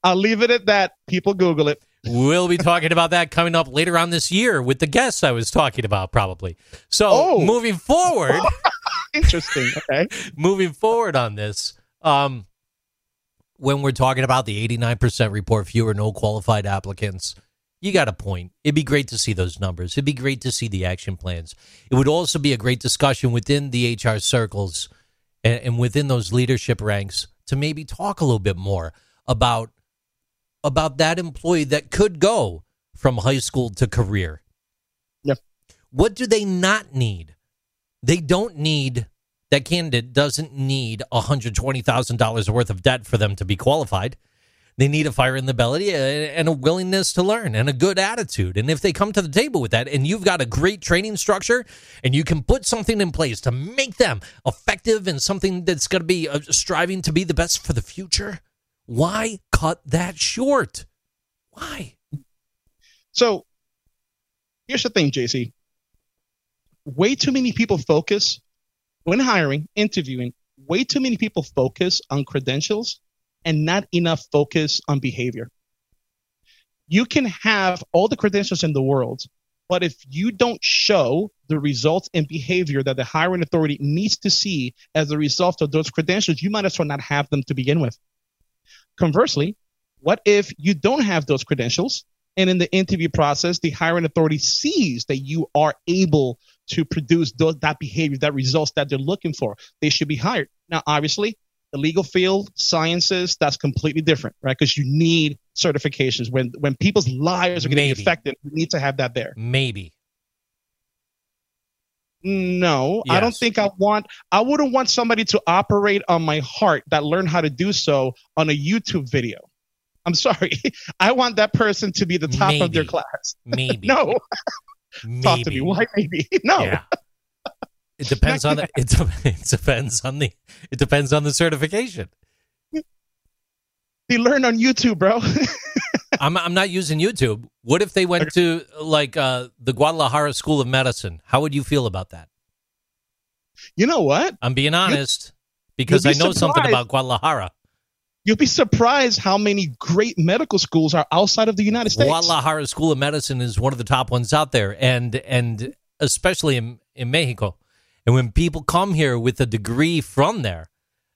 I'll leave it at that. People Google it. We'll be talking about that coming up later on this year with the guests I was talking about, probably. So Oh. moving forward. Interesting. Okay. moving forward on this, um, when we're talking about the 89% report fewer no qualified applicants, you got a point. It'd be great to see those numbers. It'd be great to see the action plans. It would also be a great discussion within the HR circles and, and within those leadership ranks to maybe talk a little bit more about about that employee that could go from high school to career. Yep. What do they not need? They don't need that candidate doesn't need $120,000 worth of debt for them to be qualified. They need a fire in the belly and a willingness to learn and a good attitude. And if they come to the table with that and you've got a great training structure and you can put something in place to make them effective and something that's going to be uh, striving to be the best for the future, why cut that short? Why? So here's the thing, JC. Way too many people focus when hiring, interviewing, way too many people focus on credentials and not enough focus on behavior. You can have all the credentials in the world, but if you don't show the results and behavior that the hiring authority needs to see as a result of those credentials, you might as well not have them to begin with. Conversely, what if you don't have those credentials and in the interview process, the hiring authority sees that you are able to produce those, that behavior, that results that they're looking for. They should be hired. Now, obviously, the legal field, sciences, that's completely different, right? Because you need certifications. When when people's lives are going to Maybe. be affected, you need to have that there. Maybe. No, I don't think I want. I wouldn't want somebody to operate on my heart that learned how to do so on a YouTube video. I'm sorry. I want that person to be the top of their class. Maybe. No, Maybe. talk to me. Why maybe? No. Yeah. It depends on the it, it depends on the it depends on the certification. They learn on YouTube, bro. I'm I'm not using YouTube. What if they went to like uh, the Guadalajara School of Medicine? How would you feel about that? you know what? I'm being honest because you'll I be know something about Guadalajara. You'll be surprised how many great medical schools are outside of the United States. Guadalajara School of Medicine is one of the top ones out there, and and especially in in Mexico. And when people come here with a degree from there,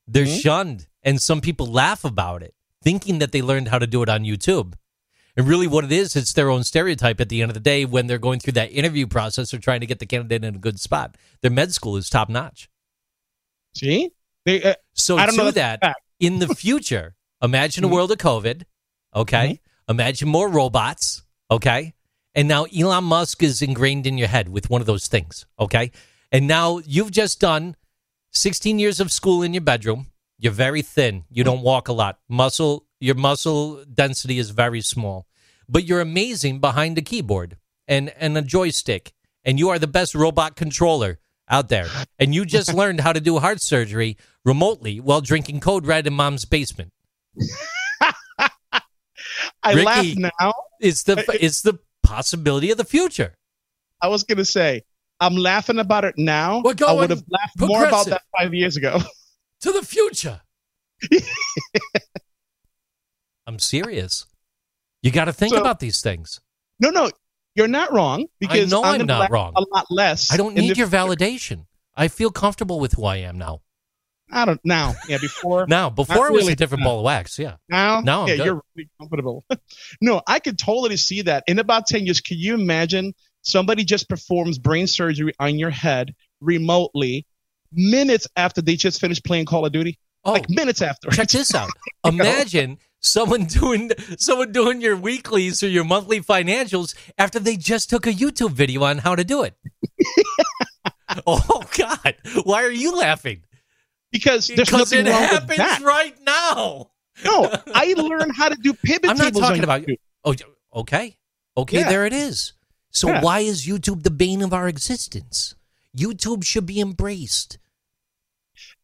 they're Mm-hmm. shunned, and some people laugh about it, thinking that they learned how to do it on YouTube. And really, what it is, it's their own stereotype. At the end of the day, when they're going through that interview process, they're trying to get the candidate in a good spot. Their med school is top notch. See, they, uh, So I don't to know that, that's in the future, imagine a mm-hmm. world of COVID. Okay, mm-hmm. imagine more robots. Okay, and now Elon Musk is ingrained in your head with one of those things. Okay, and now you've just done 16 years of school in your bedroom. You're very thin. You mm-hmm. don't walk a lot. Muscle, your muscle density is very small, but you're amazing behind a keyboard and and a joystick, and you are the best robot controller out there. And you just learned how to do heart surgery remotely while drinking Code Red in mom's basement. I Ricky. laugh now. It's the it's the possibility of the future. I was gonna say I'm laughing about it now. We're I would have laughed more about that five years ago. To the future. I'm serious. You got to think So- about these things. no, no, you're not wrong because I know I'm gonna not wrong. A lot less. I don't need your future. validation. I feel comfortable with who I am now. I don't now. Yeah, before Now, before it was really, a different ball of wax. Yeah. Now, Now I'm yeah, good. you're really comfortable. no, I could totally see that. In about 10 years, can you imagine somebody just performs brain surgery on your head remotely minutes after they just finished playing Call of Duty? Oh, Like minutes after. check this out. Imagine someone doing someone doing your weeklies or your monthly financials after they just took a YouTube video on how to do it. oh God! Why are you laughing? because there's Because nothing it wrong with happens that. right now. No, I learned how to do pivot I'm not talking about. YouTube. Oh, okay, okay. Yeah. There it is. So Yeah. why is YouTube the bane of our existence? YouTube should be embraced.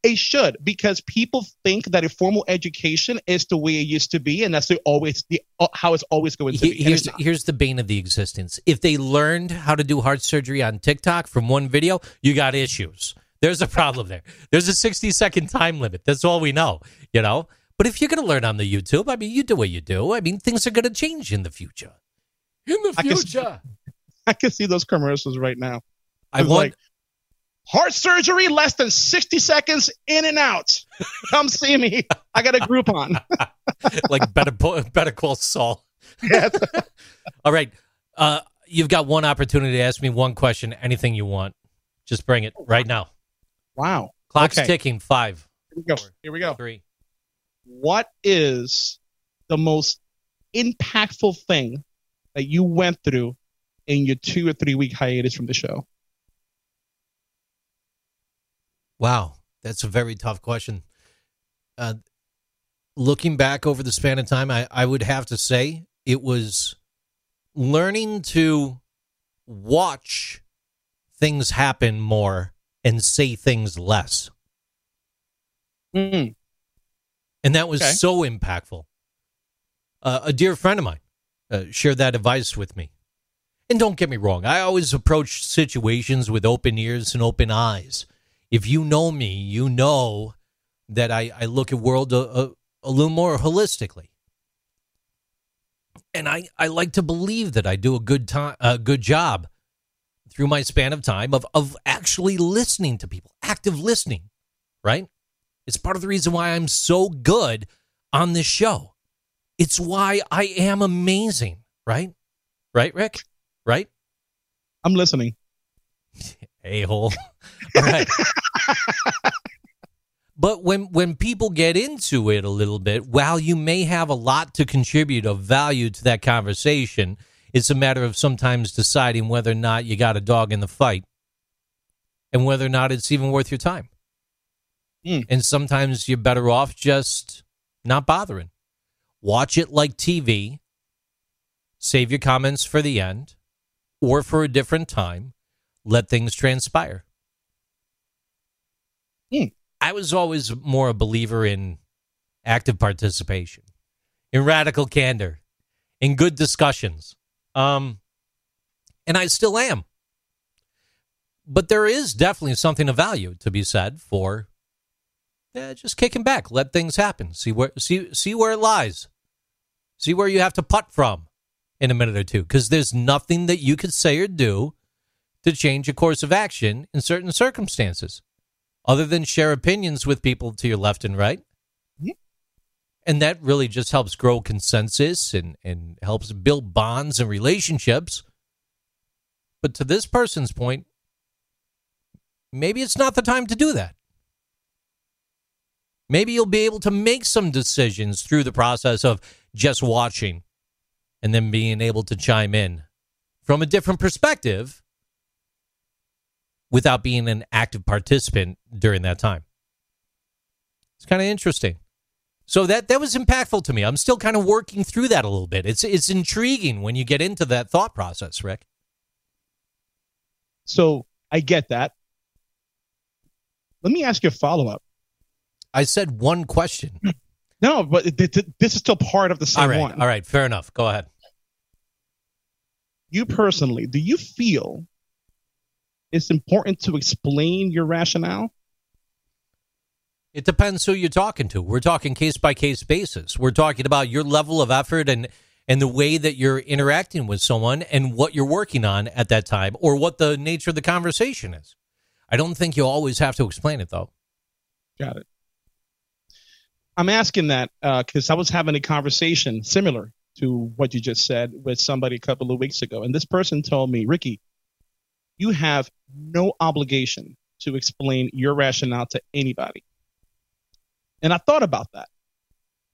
It should because people think that a formal education is the way it used to be, and that's the always the uh, how it's always going to be. Here's here's the bane of the existence. If they learned how to do heart surgery on TikTok from one video, you got issues. There's a problem there. There's a 60 second time limit. That's all we know, you know. But if you're going to learn on the YouTube, I mean, you do what you do. I mean, things are going to change in the future. In the I can see- future, I can see those commercials right now. I It's want. like, Heart surgery, less than 60 seconds in and out. Come see me. I got a Groupon. like better better call Saul. Yes. All right, uh, you've got one opportunity to ask me one question. Anything you want, just bring it right now. Wow. Clock's Okay. ticking. Five, Here we go. Here we go. three. What is the most impactful thing that you went through in your two or three week hiatus from the show? Wow, that's a very tough question. Uh, looking back over the span of time, I, I would have to say it was learning to watch things happen more and say things less. Mm. And that was Okay. so impactful. Uh, a dear friend of mine uh, shared that advice with me. And don't get me wrong, I always approach situations with open ears and open eyes. If you know me, you know that I, I look at world a, a, a little more holistically. And I, I like to believe that I do a good time a good job through my span of time of, of actually listening to people, active listening, right? It's part of the reason why I'm so good on this show. It's why I am amazing, right? Right, Rick? Right? I'm listening. A hole. All right. but when when people get into it a little bit, while you may have a lot to contribute of value to that conversation, it's a matter of sometimes deciding whether or not you got a dog in the fight and whether or not it's even worth your time. Mm. And sometimes you're better off just not bothering. Watch it like TV. Save your comments for the end or for a different time. Let things transpire. Hmm. I was always more a believer in active participation, in radical candor, in good discussions. Um, and I still am. But there is definitely something of value to be said for eh, just kicking back, let things happen, see where see see where it lies, see where you have to putt from in a minute or two, because there's nothing that you could say or do to change a course of action in certain circumstances, other than share opinions with people to your left and right. Mhm. And that really just helps grow consensus and, and helps build bonds and relationships. But to this person's point, maybe it's not the time to do that. Maybe you'll be able to make some decisions through the process of just watching and then being able to chime in from a different perspective without being an active participant during that time. It's kind of interesting. So that that was impactful to me. I'm still kind of working through that a little bit. It's it's intriguing when you get into that thought process, Rick. So I get that. Let me ask you a follow up. I said one question. Hmm. No, but it- it- this is still part of the same All right, one. all right, fair enough. Go ahead. You personally, do you feel it's important to explain your rationale? It depends who you're talking to. We're talking case by case basis. We're talking about your level of effort and and the way that you're interacting with someone and what you're working on at that time or what the nature of the conversation is. I don't think you always have to explain it though. Got it. I'm asking that uh, because I was having a conversation similar to what you just said with somebody a couple of weeks ago. And this person told me, Ricky, you have no obligation to explain your rationale to anybody. And I thought about that.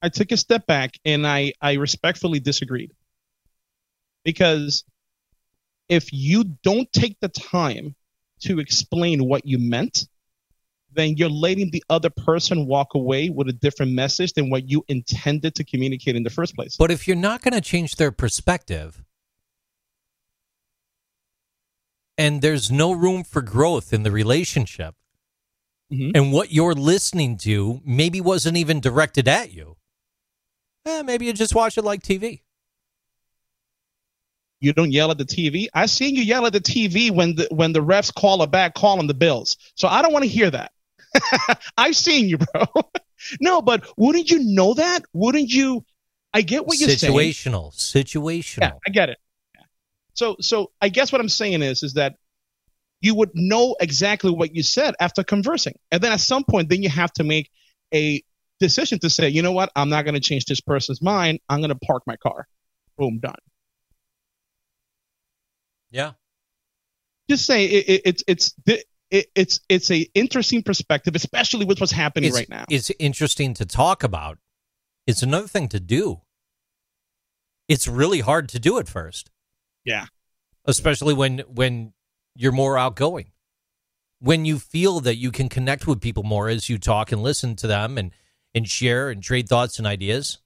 I took a step back and I, I respectfully disagreed. Because if you don't take the time to explain what you meant, then you're letting the other person walk away with a different message than what you intended to communicate in the first place. But if you're not going to change their perspective, and there's no room for growth in the relationship, Mhm. and what you're listening to maybe wasn't even directed at you, eh, maybe you just watch it like TV. You don't yell at the TV. I seen you yell at the TV when the when the refs call a bad call on the Bills. So I don't want to hear that. I've seen you, bro. no, but wouldn't you know that? Wouldn't you? I get what you're saying. situational, situational. Yeah, I get it. So so I guess what I'm saying is is that you would know exactly what you said after conversing. And then at some point then you have to make a decision to say, you know what, I'm not gonna change this person's mind. I'm gonna park my car. Boom, done. yeah. Just say it, it, it's it's it, it's it's a interesting perspective, especially with what's happening it's, right now. It's interesting to talk about. It's another thing to do. It's really hard to do at first. Yeah. Especially when when you're more outgoing. When you feel that you can connect with people more as you talk and listen to them and and share and trade thoughts and ideas.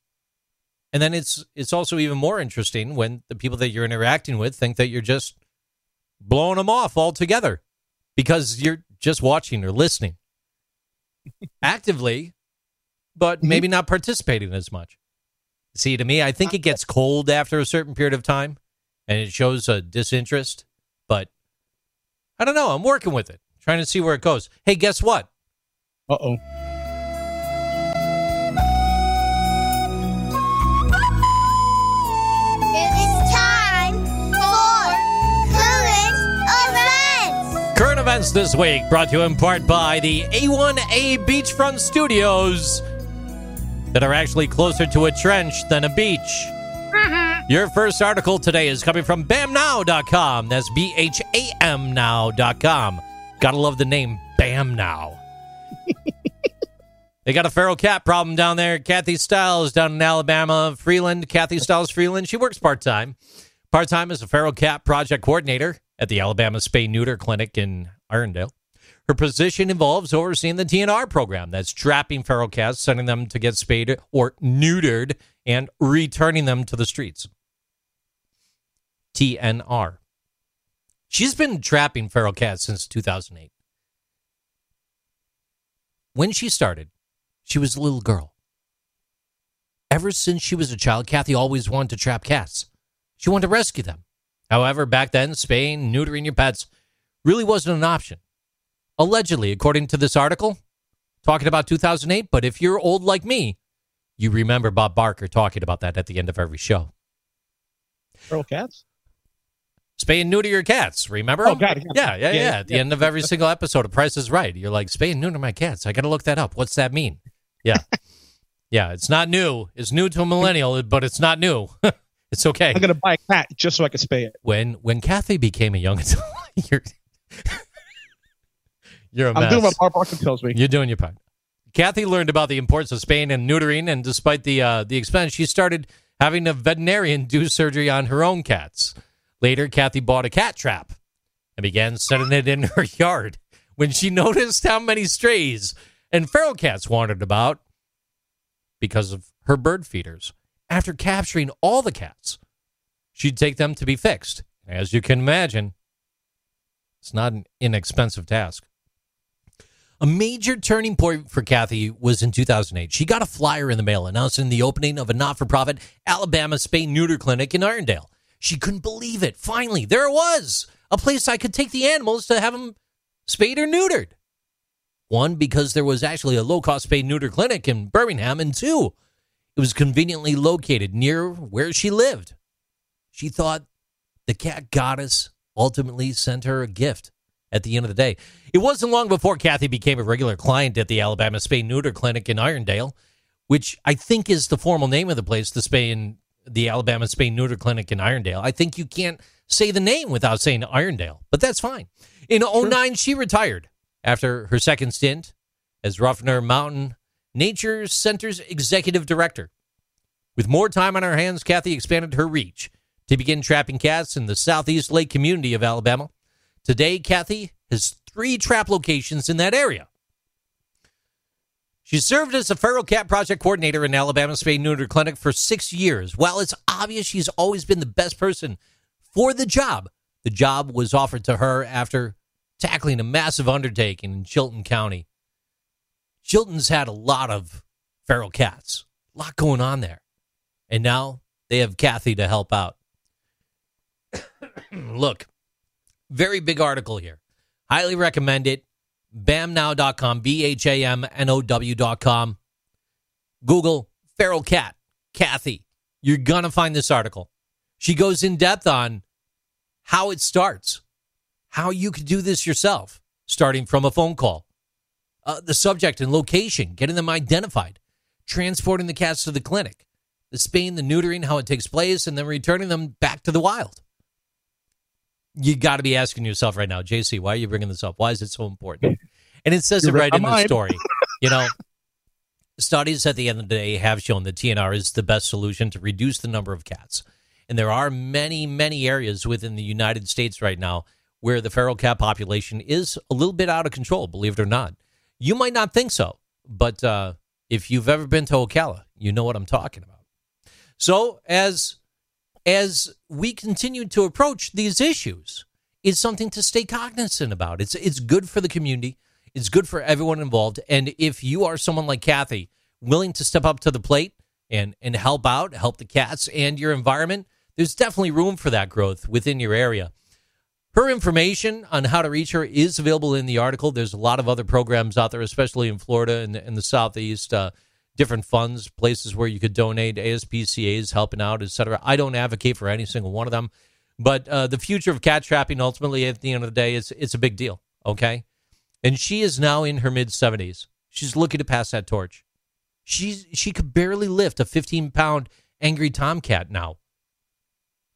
And then it's it's also even more interesting when the people that you're interacting with think that you're just blowing them off altogether because you're just watching or listening actively, but Mhm. maybe not participating as much. See, to me, I think it gets cold after a certain period of time and it shows a disinterest, but I don't know. I'm working with it, trying to see where it goes. Hey, guess what? Uh oh. It's time for current events. Current events this week brought to you in part by the A1A Beachfront Studios that are actually closer to a trench than a beach. Your first article today is coming from bhamnow.com. That's B H A M now.com. Gotta love the name Bham Now. they got a feral cat problem down there. Kathy Stiles down in Alabama, Freeland. Kathy Stiles Freeland. She works part time. Part time as a feral cat project coordinator at the Alabama Spay Neuter Clinic in Irondale. Her position involves overseeing the TNR program that's trapping feral cats, sending them to get spayed or neutered, and returning them to the streets. TNR. She's been trapping feral cats since 2008. When she started, she was a little girl. Ever since she was a child, Kathy always wanted to trap cats. She wanted to rescue them. However, back then, spaying, neutering your pets really wasn't an option. Allegedly, according to this article, talking about 2008, but if you're old like me, you remember Bob Barker talking about that at the end of every show. Feral cats? Spay and neuter your cats. Remember? Oh, got it, Yeah, yeah, yeah. Yeah, At the yeah. end of every single episode of Price is Right, you're like, spay and neuter my cats. I got to look that up. What's that mean? Yeah. yeah, it's not new. It's new to a millennial, but it's not new. it's okay. I'm gonna buy a cat just so I can spay it. When when Kathy became a young adult, you're, you're a I'm doing what Bob Barker tells me. You're doing your part. Kathy learned about the importance of spaying and neutering, and despite the uh, the expense, she started having a veterinarian do surgery on her own cats. Later, Kathy bought a cat trap and began setting it in her yard. When she noticed how many strays and feral cats wandered about because of her bird feeders, after capturing all the cats, she'd take them to be fixed. As you can imagine, it's not an inexpensive task. A major turning point for Kathy was in 2008. She got a flyer in the mail announcing the opening of a not for profit Alabama spay neuter clinic in Irondale. She couldn't believe it. Finally, there it was a place I could take the animals to have them spayed or neutered. One, because there was actually a low cost spay neuter clinic in Birmingham, and two, it was conveniently located near where she lived. She thought the cat goddess ultimately sent her a gift at the end of the day. It wasn't long before Kathy became a regular client at the Alabama Spay Neuter Clinic in Irondale, which I think is the formal name of the place, the Spay and the Alabama Spay Neuter Clinic in Irondale. I think you can't say the name without saying Irondale, but that's fine. In 09, she retired after her second stint as Ruffner Mountain Nature Center's executive director. With more time on her hands, Kathy expanded her reach to begin trapping cats in the southeast lake community of Alabama. Today, Kathy has three trap locations in that area. She served as a feral cat project coordinator in Alabama Spay Neuter Clinic for six years. While it's obvious she's always been the best person for the job, The job was offered to her after tackling a massive undertaking in Chilton County. Chilton's had a lot of feral cats, a lot going on there. And now they have Kathy to help out. Look, very big article here. Highly recommend it. BHAMnow.com, B H A M N O W.com. Google feral cat, Kathy. You're going to find this article. She goes in depth on how it starts, how you could do this yourself, starting from a phone call, uh, the subject and location, getting them identified, transporting the cats to the clinic, the spaying, the neutering, how it takes place, and then returning them back to the wild. You got to be asking yourself right now, JC, why are you bringing this up? Why is it so important? And it says You're it right in the story. You know, studies at the end of the day have shown that TNR is the best solution to reduce the number of cats. And there are many, many areas within the United States right now where the feral cat population is a little bit out of control, believe it or not. You might not think so, but uh, if you've ever been to Ocala, you know what I'm talking about. So as as we continue to approach these issues, it's something to stay cognizant about. It's it's good for the community. It's good for everyone involved. And if you are someone like Kathy, willing to step up to the plate and and help out, help the cats and your environment, there's definitely room for that growth within your area. Her information on how to reach her is available in the article. There's a lot of other programs out there, especially in Florida and in the Southeast. Uh, different funds, places where you could donate, ASPCA's helping out, etc. I don't advocate for any single one of them, but uh, the future of cat trapping, ultimately, at the end of the day, is it's a big deal. Okay, and she is now in her mid seventies. She's looking to pass that torch. She's she could barely lift a 15 pound angry tomcat now,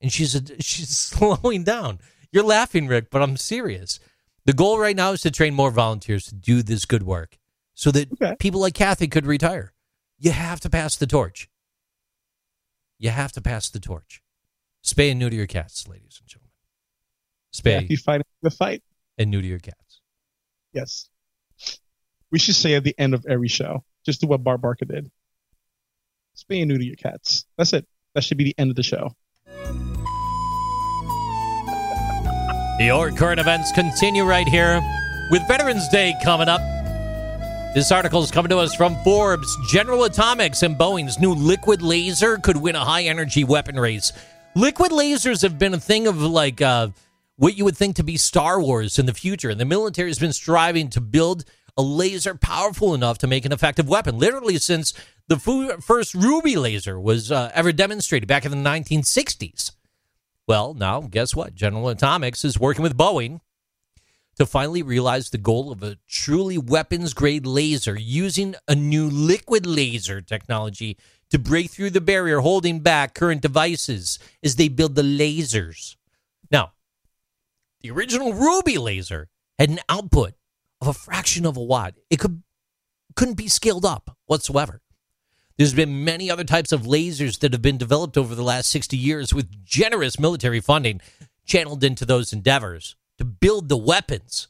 and she's a, she's slowing down. You're laughing, Rick, but I'm serious. The goal right now is to train more volunteers to do this good work, so that Okay. people like Kathy could retire. You have to pass the torch. You have to pass the torch. Spay and neuter your cats, ladies and gentlemen. Spay Kathy fighting the fight. and neuter your cats. Yes. We should say at the end of every show, just do what Bob Barker did. Spay and neuter your cats. That's it. That should be the end of the show. Your current events continue right here with Veterans Day coming up. This article is coming to us from Forbes. General Atomics and Boeing's new liquid laser could win a high energy weapon race. Liquid lasers have been a thing of like uh, what you would think to be Star Wars in the future. And the military has been striving to build a laser powerful enough to make an effective weapon, literally since the first Ruby laser was uh, ever demonstrated back in the 1960s. Well, now, guess what? General Atomics is working with Boeing to finally realize the goal of a truly weapons grade laser using a new liquid laser technology to break through the barrier holding back current devices as they build the lasers. Now, the original Ruby laser had an output of a fraction of a watt. It could couldn't be scaled up whatsoever. There's been many other types of lasers that have been developed over the last 60 years with generous military funding channeled into those endeavors to build the weapons.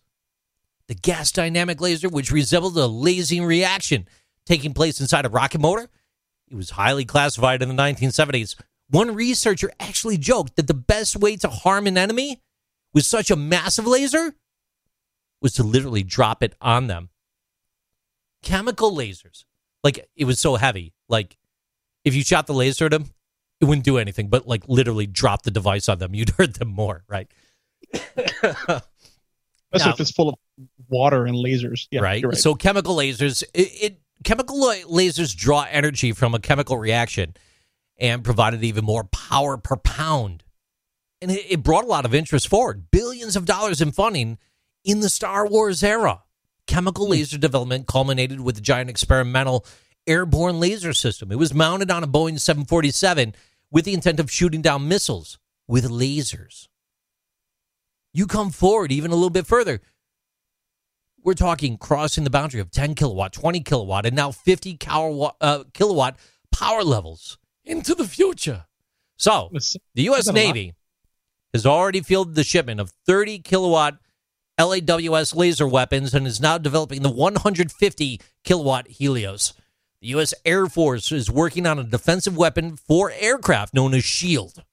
The gas dynamic laser, which resembled a lasing reaction taking place inside a rocket motor, it was highly classified in the 1970s. One researcher actually joked that the best way to harm an enemy with such a massive laser was to literally drop it on them. Chemical lasers, like it was so heavy, like if you shot the laser at them, it wouldn't do anything, but like literally drop the device on them, you'd hurt them more, right? That's Now- if it's full of water and lasers. Yeah, right? right. So chemical lasers, it, it chemical lasers draw energy from a chemical reaction and provided even more power per pound. And it, it brought a lot of interest forward. Billions of dollars in funding in the Star Wars era. Chemical hmm. laser development culminated with the giant experimental airborne laser system. It was mounted on a Boeing 747 with the intent of shooting down missiles with lasers. You come forward even a little bit further. We're talking crossing the boundary of 10 kilowatt, 20 kilowatt, and now 50 kilowatt, uh, kilowatt power levels into the future. So, the U.S. Is that a lot? Navy has already fielded the shipment of 30 kilowatt LAWS laser weapons and is now developing the 150 kilowatt Helios. The U.S. Air Force is working on a defensive weapon for aircraft known as SHIELD.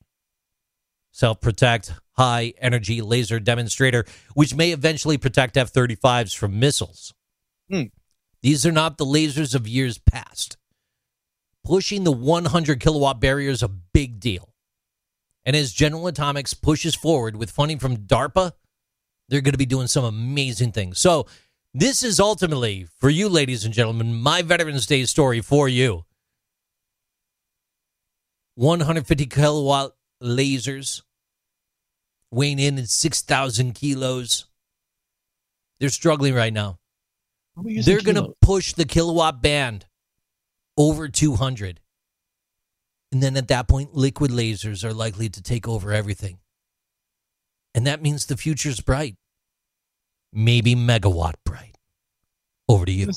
Self protect, high energy laser demonstrator, which may eventually protect F 35s from missiles. Hmm. These are not the lasers of years past. Pushing the 100 kilowatt barrier is a big deal. And as General Atomics pushes forward with funding from DARPA, they're going to be doing some amazing things. So, this is ultimately, for you, ladies and gentlemen, my Veterans Day story for you. 150 kilowatt lasers weighing in at 6,000 kilos. They're struggling right now. Why are we using They're going to push the kilowatt band over 200. And then at that point, liquid lasers are likely to take over everything. And that means the future's bright. Maybe megawatt bright. Over to you.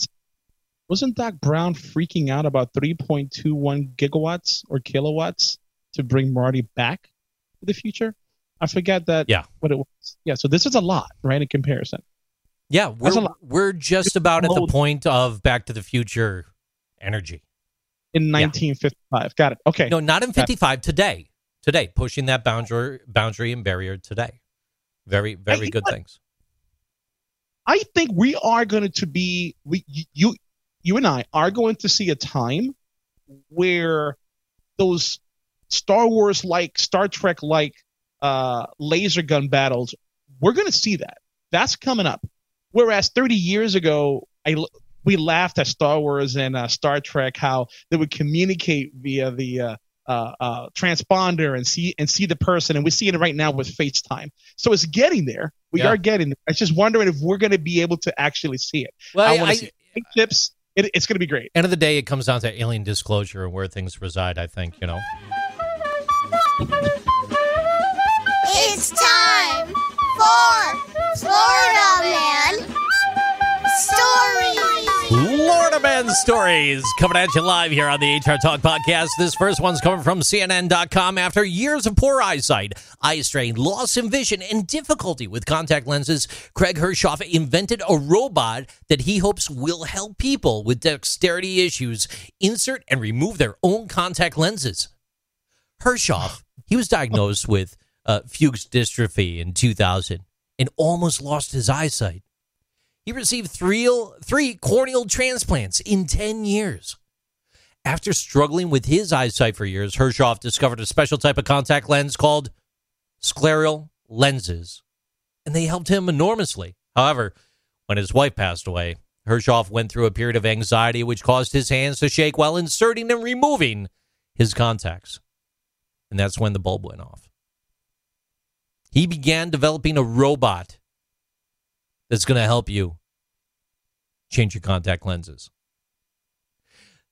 Wasn't Doc Brown freaking out about 3.21 gigawatts or kilowatts to bring Marty back to the future? I forget that. Yeah. What it was. Yeah. So this is a lot, right? In comparison. Yeah, we're, we're just about at the point of Back to the Future energy. In 1955. Got it. Okay. No, not in 55, today. Today, pushing that boundary, boundary and barrier today. Very, very you good things. I think we are going to be we you you and I are going to see a time where those Star Wars like Star Trek like uh, laser gun battles we're going to see that that's coming up. Whereas 30 years ago, I we laughed at Star Wars and uh, Star Trek how they would communicate via the uh, uh, uh, transponder and see and see the person, and we're seeing it right now with FaceTime. So it's getting there. We Yeah. are getting there. I was just wondering if we're going to be able to actually see it. Well, I I, want to see it. chips. It, it's going to be great. end of the day, it comes down to alien disclosure and where things reside. I think you know. Florida Man Stories. Florida Man Stories coming at you live here on the HR Talk podcast. This first one's coming from CNN.com. After years of poor eyesight, eye strain, loss in vision, and difficulty with contact lenses, Craig Hershoff invented a robot that he hopes will help people with dexterity issues insert and remove their own contact lenses. Hershoff, he was diagnosed with uh, Fuchs dystrophy in 2000 and almost lost his eyesight. He received three, three corneal transplants in 10 years. After struggling with his eyesight for years, Hershoff discovered a special type of contact lens called scleral lenses, and they helped him enormously. However, when his wife passed away, Hershoff went through a period of anxiety which caused his hands to shake while inserting and removing his contacts. And that's when the bulb went off. He began developing a robot that's going to help you change your contact lenses.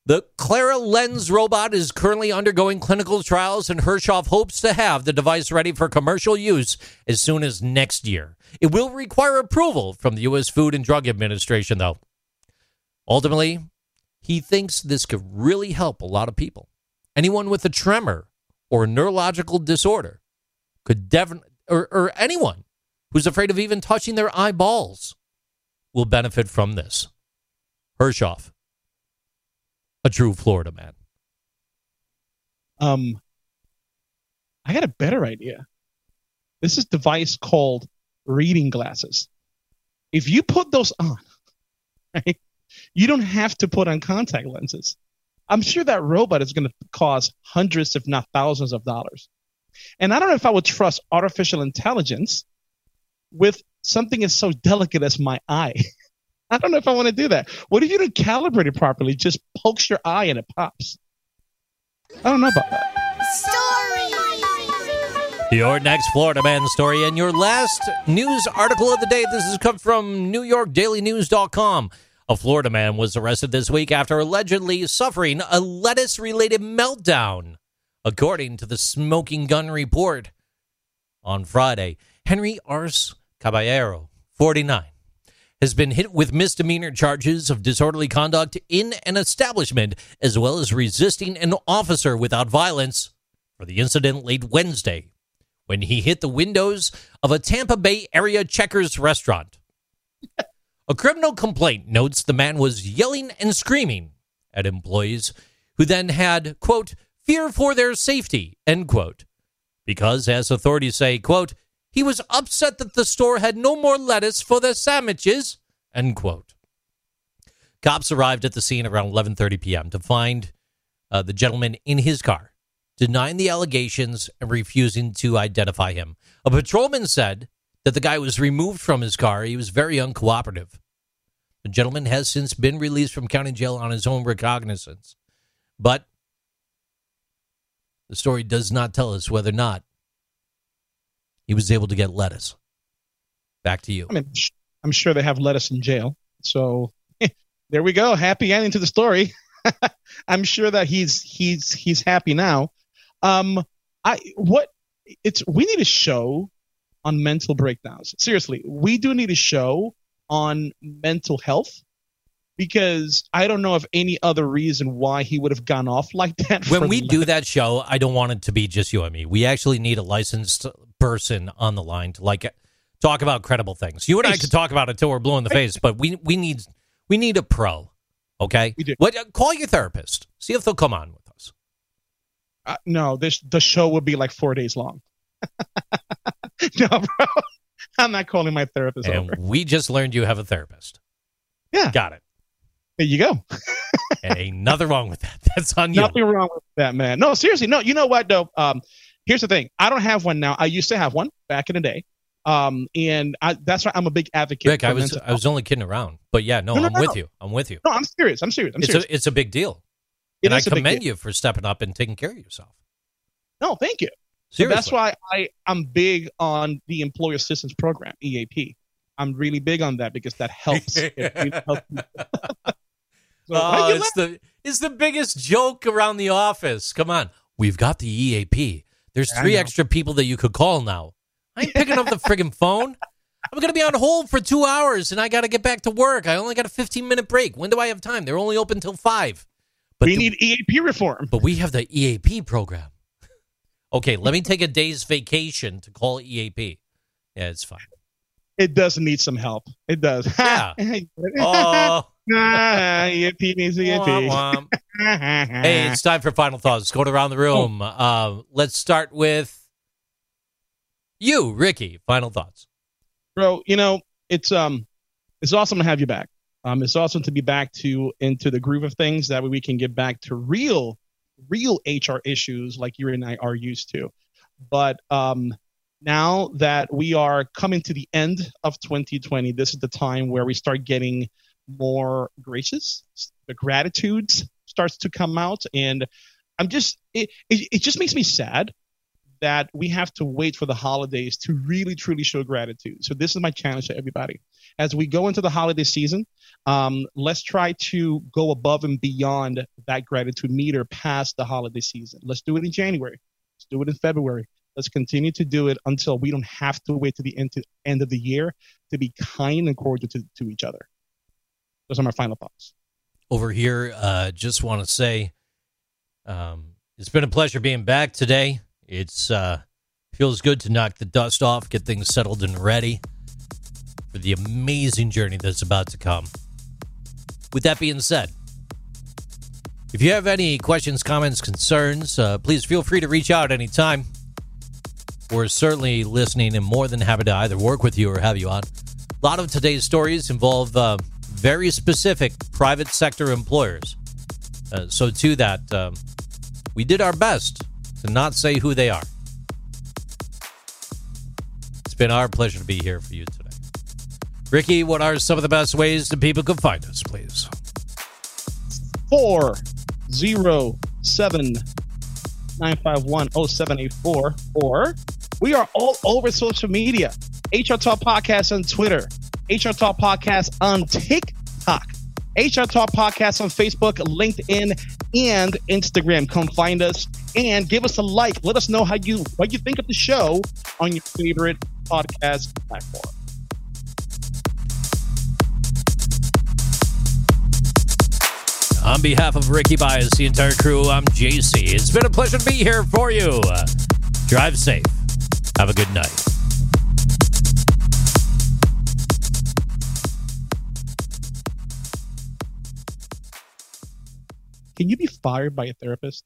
The Clara Lens robot is currently undergoing clinical trials, and Hershoff hopes to have the device ready for commercial use as soon as next year. It will require approval from the U.S. Food and Drug Administration, though. Ultimately, he thinks this could really help a lot of people. Anyone with a tremor or a neurological disorder could definitely, or, or anyone who's afraid of even touching their eyeballs will benefit from this. Hershoff, a true Florida man. Um, I got a better idea. This is a device called reading glasses. If you put those on, right, you don't have to put on contact lenses. I'm sure that robot is going to cost hundreds, if not thousands, of dollars. And I don't know if I would trust artificial intelligence with something as so delicate as my eye. I don't know if I want to do that. What if you don't calibrate it properly? Just pokes your eye and it pops. I don't know about that. Stories. Your next Florida man story and your last news article of the day. This has come from NewYorkDailyNews.com. A Florida man was arrested this week after allegedly suffering a lettuce related meltdown, according to the Smoking Gun Report. On Friday, Henry Ars Caballero, 49, has been hit with misdemeanor charges of disorderly conduct in an establishment as well as resisting an officer without violence for the incident late Wednesday when he hit the windows of a Tampa Bay area Checkers restaurant. A criminal complaint notes the man was yelling and screaming at employees who then had, quote, fear for their safety, end quote. Because, as authorities say, quote, He was upset that the store had no more lettuce for their sandwiches. End quote. Cops arrived at the scene around 11:30 p.m. to find uh, the gentleman in his car, denying the allegations and refusing to identify him. A patrolman said that the guy was removed from his car. He was very uncooperative. The gentleman has since been released from county jail on his own recognizance. But the story does not tell us whether or not he was able to get lettuce. Back to you. I mean, I'm sure they have lettuce in jail. So there we go. Happy ending to the story. I'm sure that he's he's he's happy now. Um, I what it's we need a show on mental breakdowns. Seriously, we do need a show on mental health because I don't know of any other reason why he would have gone off like that. When we do that show, I don't want it to be just you and me. We actually need a licensed person on the line to like talk about credible things. You and I could talk about it till we're blue in the face, but we we need we need a pro. Okay, We do. What? Call your therapist. See if they'll come on with us. uh, no, this the show would be like four days long. no, bro, I'm not calling my therapist And over. we just learned you have a therapist. Yeah. got it. There you go. And ain't nothing wrong with that. That's on you. Nothing wrong with that, man. No, seriously, no. You know what though? Um, here's the thing. I don't have one now. I used to have one back in the day. Um, and I, that's why I'm a big advocate. Rick, for I was I was only kidding around, but yeah, no, No, no, I'm no, with you. I'm with you. No, I'm serious. I'm serious. I'm it's serious. a it's a big deal, It and I is a big commend you for stepping up and taking care of yourself. No, thank you. So Seriously. that's why I I'm big on the employer assistance program EAP. I'm really big on that because that helps. Really helps. So, Oh, it's the it's the biggest joke around the office. Come on, we've got the EAP. There's I three extra people that you could call now. I ain't picking up the friggin' phone. I'm gonna be on hold for two hours, and I got to get back to work. I only got a 15 minute break. When do I have time? They're only open till five. But we the- need EAP reform. but we have the EAP program. Okay, let me take a day's vacation to call EAP. Yeah, it's fine. It does need some help. It does. Yeah. Oh, Ah, EAP needs EAP. womp, womp. Hey, it's time for final thoughts. Let's go around the room. Uh, let's start with you, Ricky. Final thoughts. bro you know it's um it's awesome to have you back um it's awesome to be back to into the groove of things that way we can get back to real real hr issues like you and i are used to but um now that we are coming to the end of 2020 this is the time where we start getting more gracious the gratitudes starts to come out and i'm just it, it, it just makes me sad that we have to wait for the holidays to really truly show gratitude. So this is my challenge to everybody. As we go into the holiday season, um, let's try to go above and beyond that gratitude meter past the holiday season. Let's do it in January. Let's do it in February. Let's continue to do it until we don't have to wait to the end, to end of the year to be kind and cordial to, to each other. Those are my final thoughts. Over here, uh, just want to say um, it's been a pleasure being back today. It's uh, feels good to knock the dust off, get things settled and ready for the amazing journey that's about to come. With that being said, if you have any questions, comments, concerns, uh, please feel free to reach out anytime. We're certainly listening and more than happy to either work with you or have you on. A lot of today's stories involve uh, very specific private sector employers. Uh, so, to that, um, we did our best to not say who they are. It's been our pleasure to be here for you today. Ricky, what are some of the best ways that people can find us, please? four zero seven nine five one oh seven eight four or we are all over social media hr talk podcast on twitter hr talk podcast on tiktok hr talk podcast on facebook linkedin and instagram come find us and give us a like let us know how you what you think of the show on your favorite podcast platform On behalf of Ricky Bias, the entire crew, I'm JC. It's been a pleasure to be here for you. Drive safe. Have a good night. Can you be fired by a therapist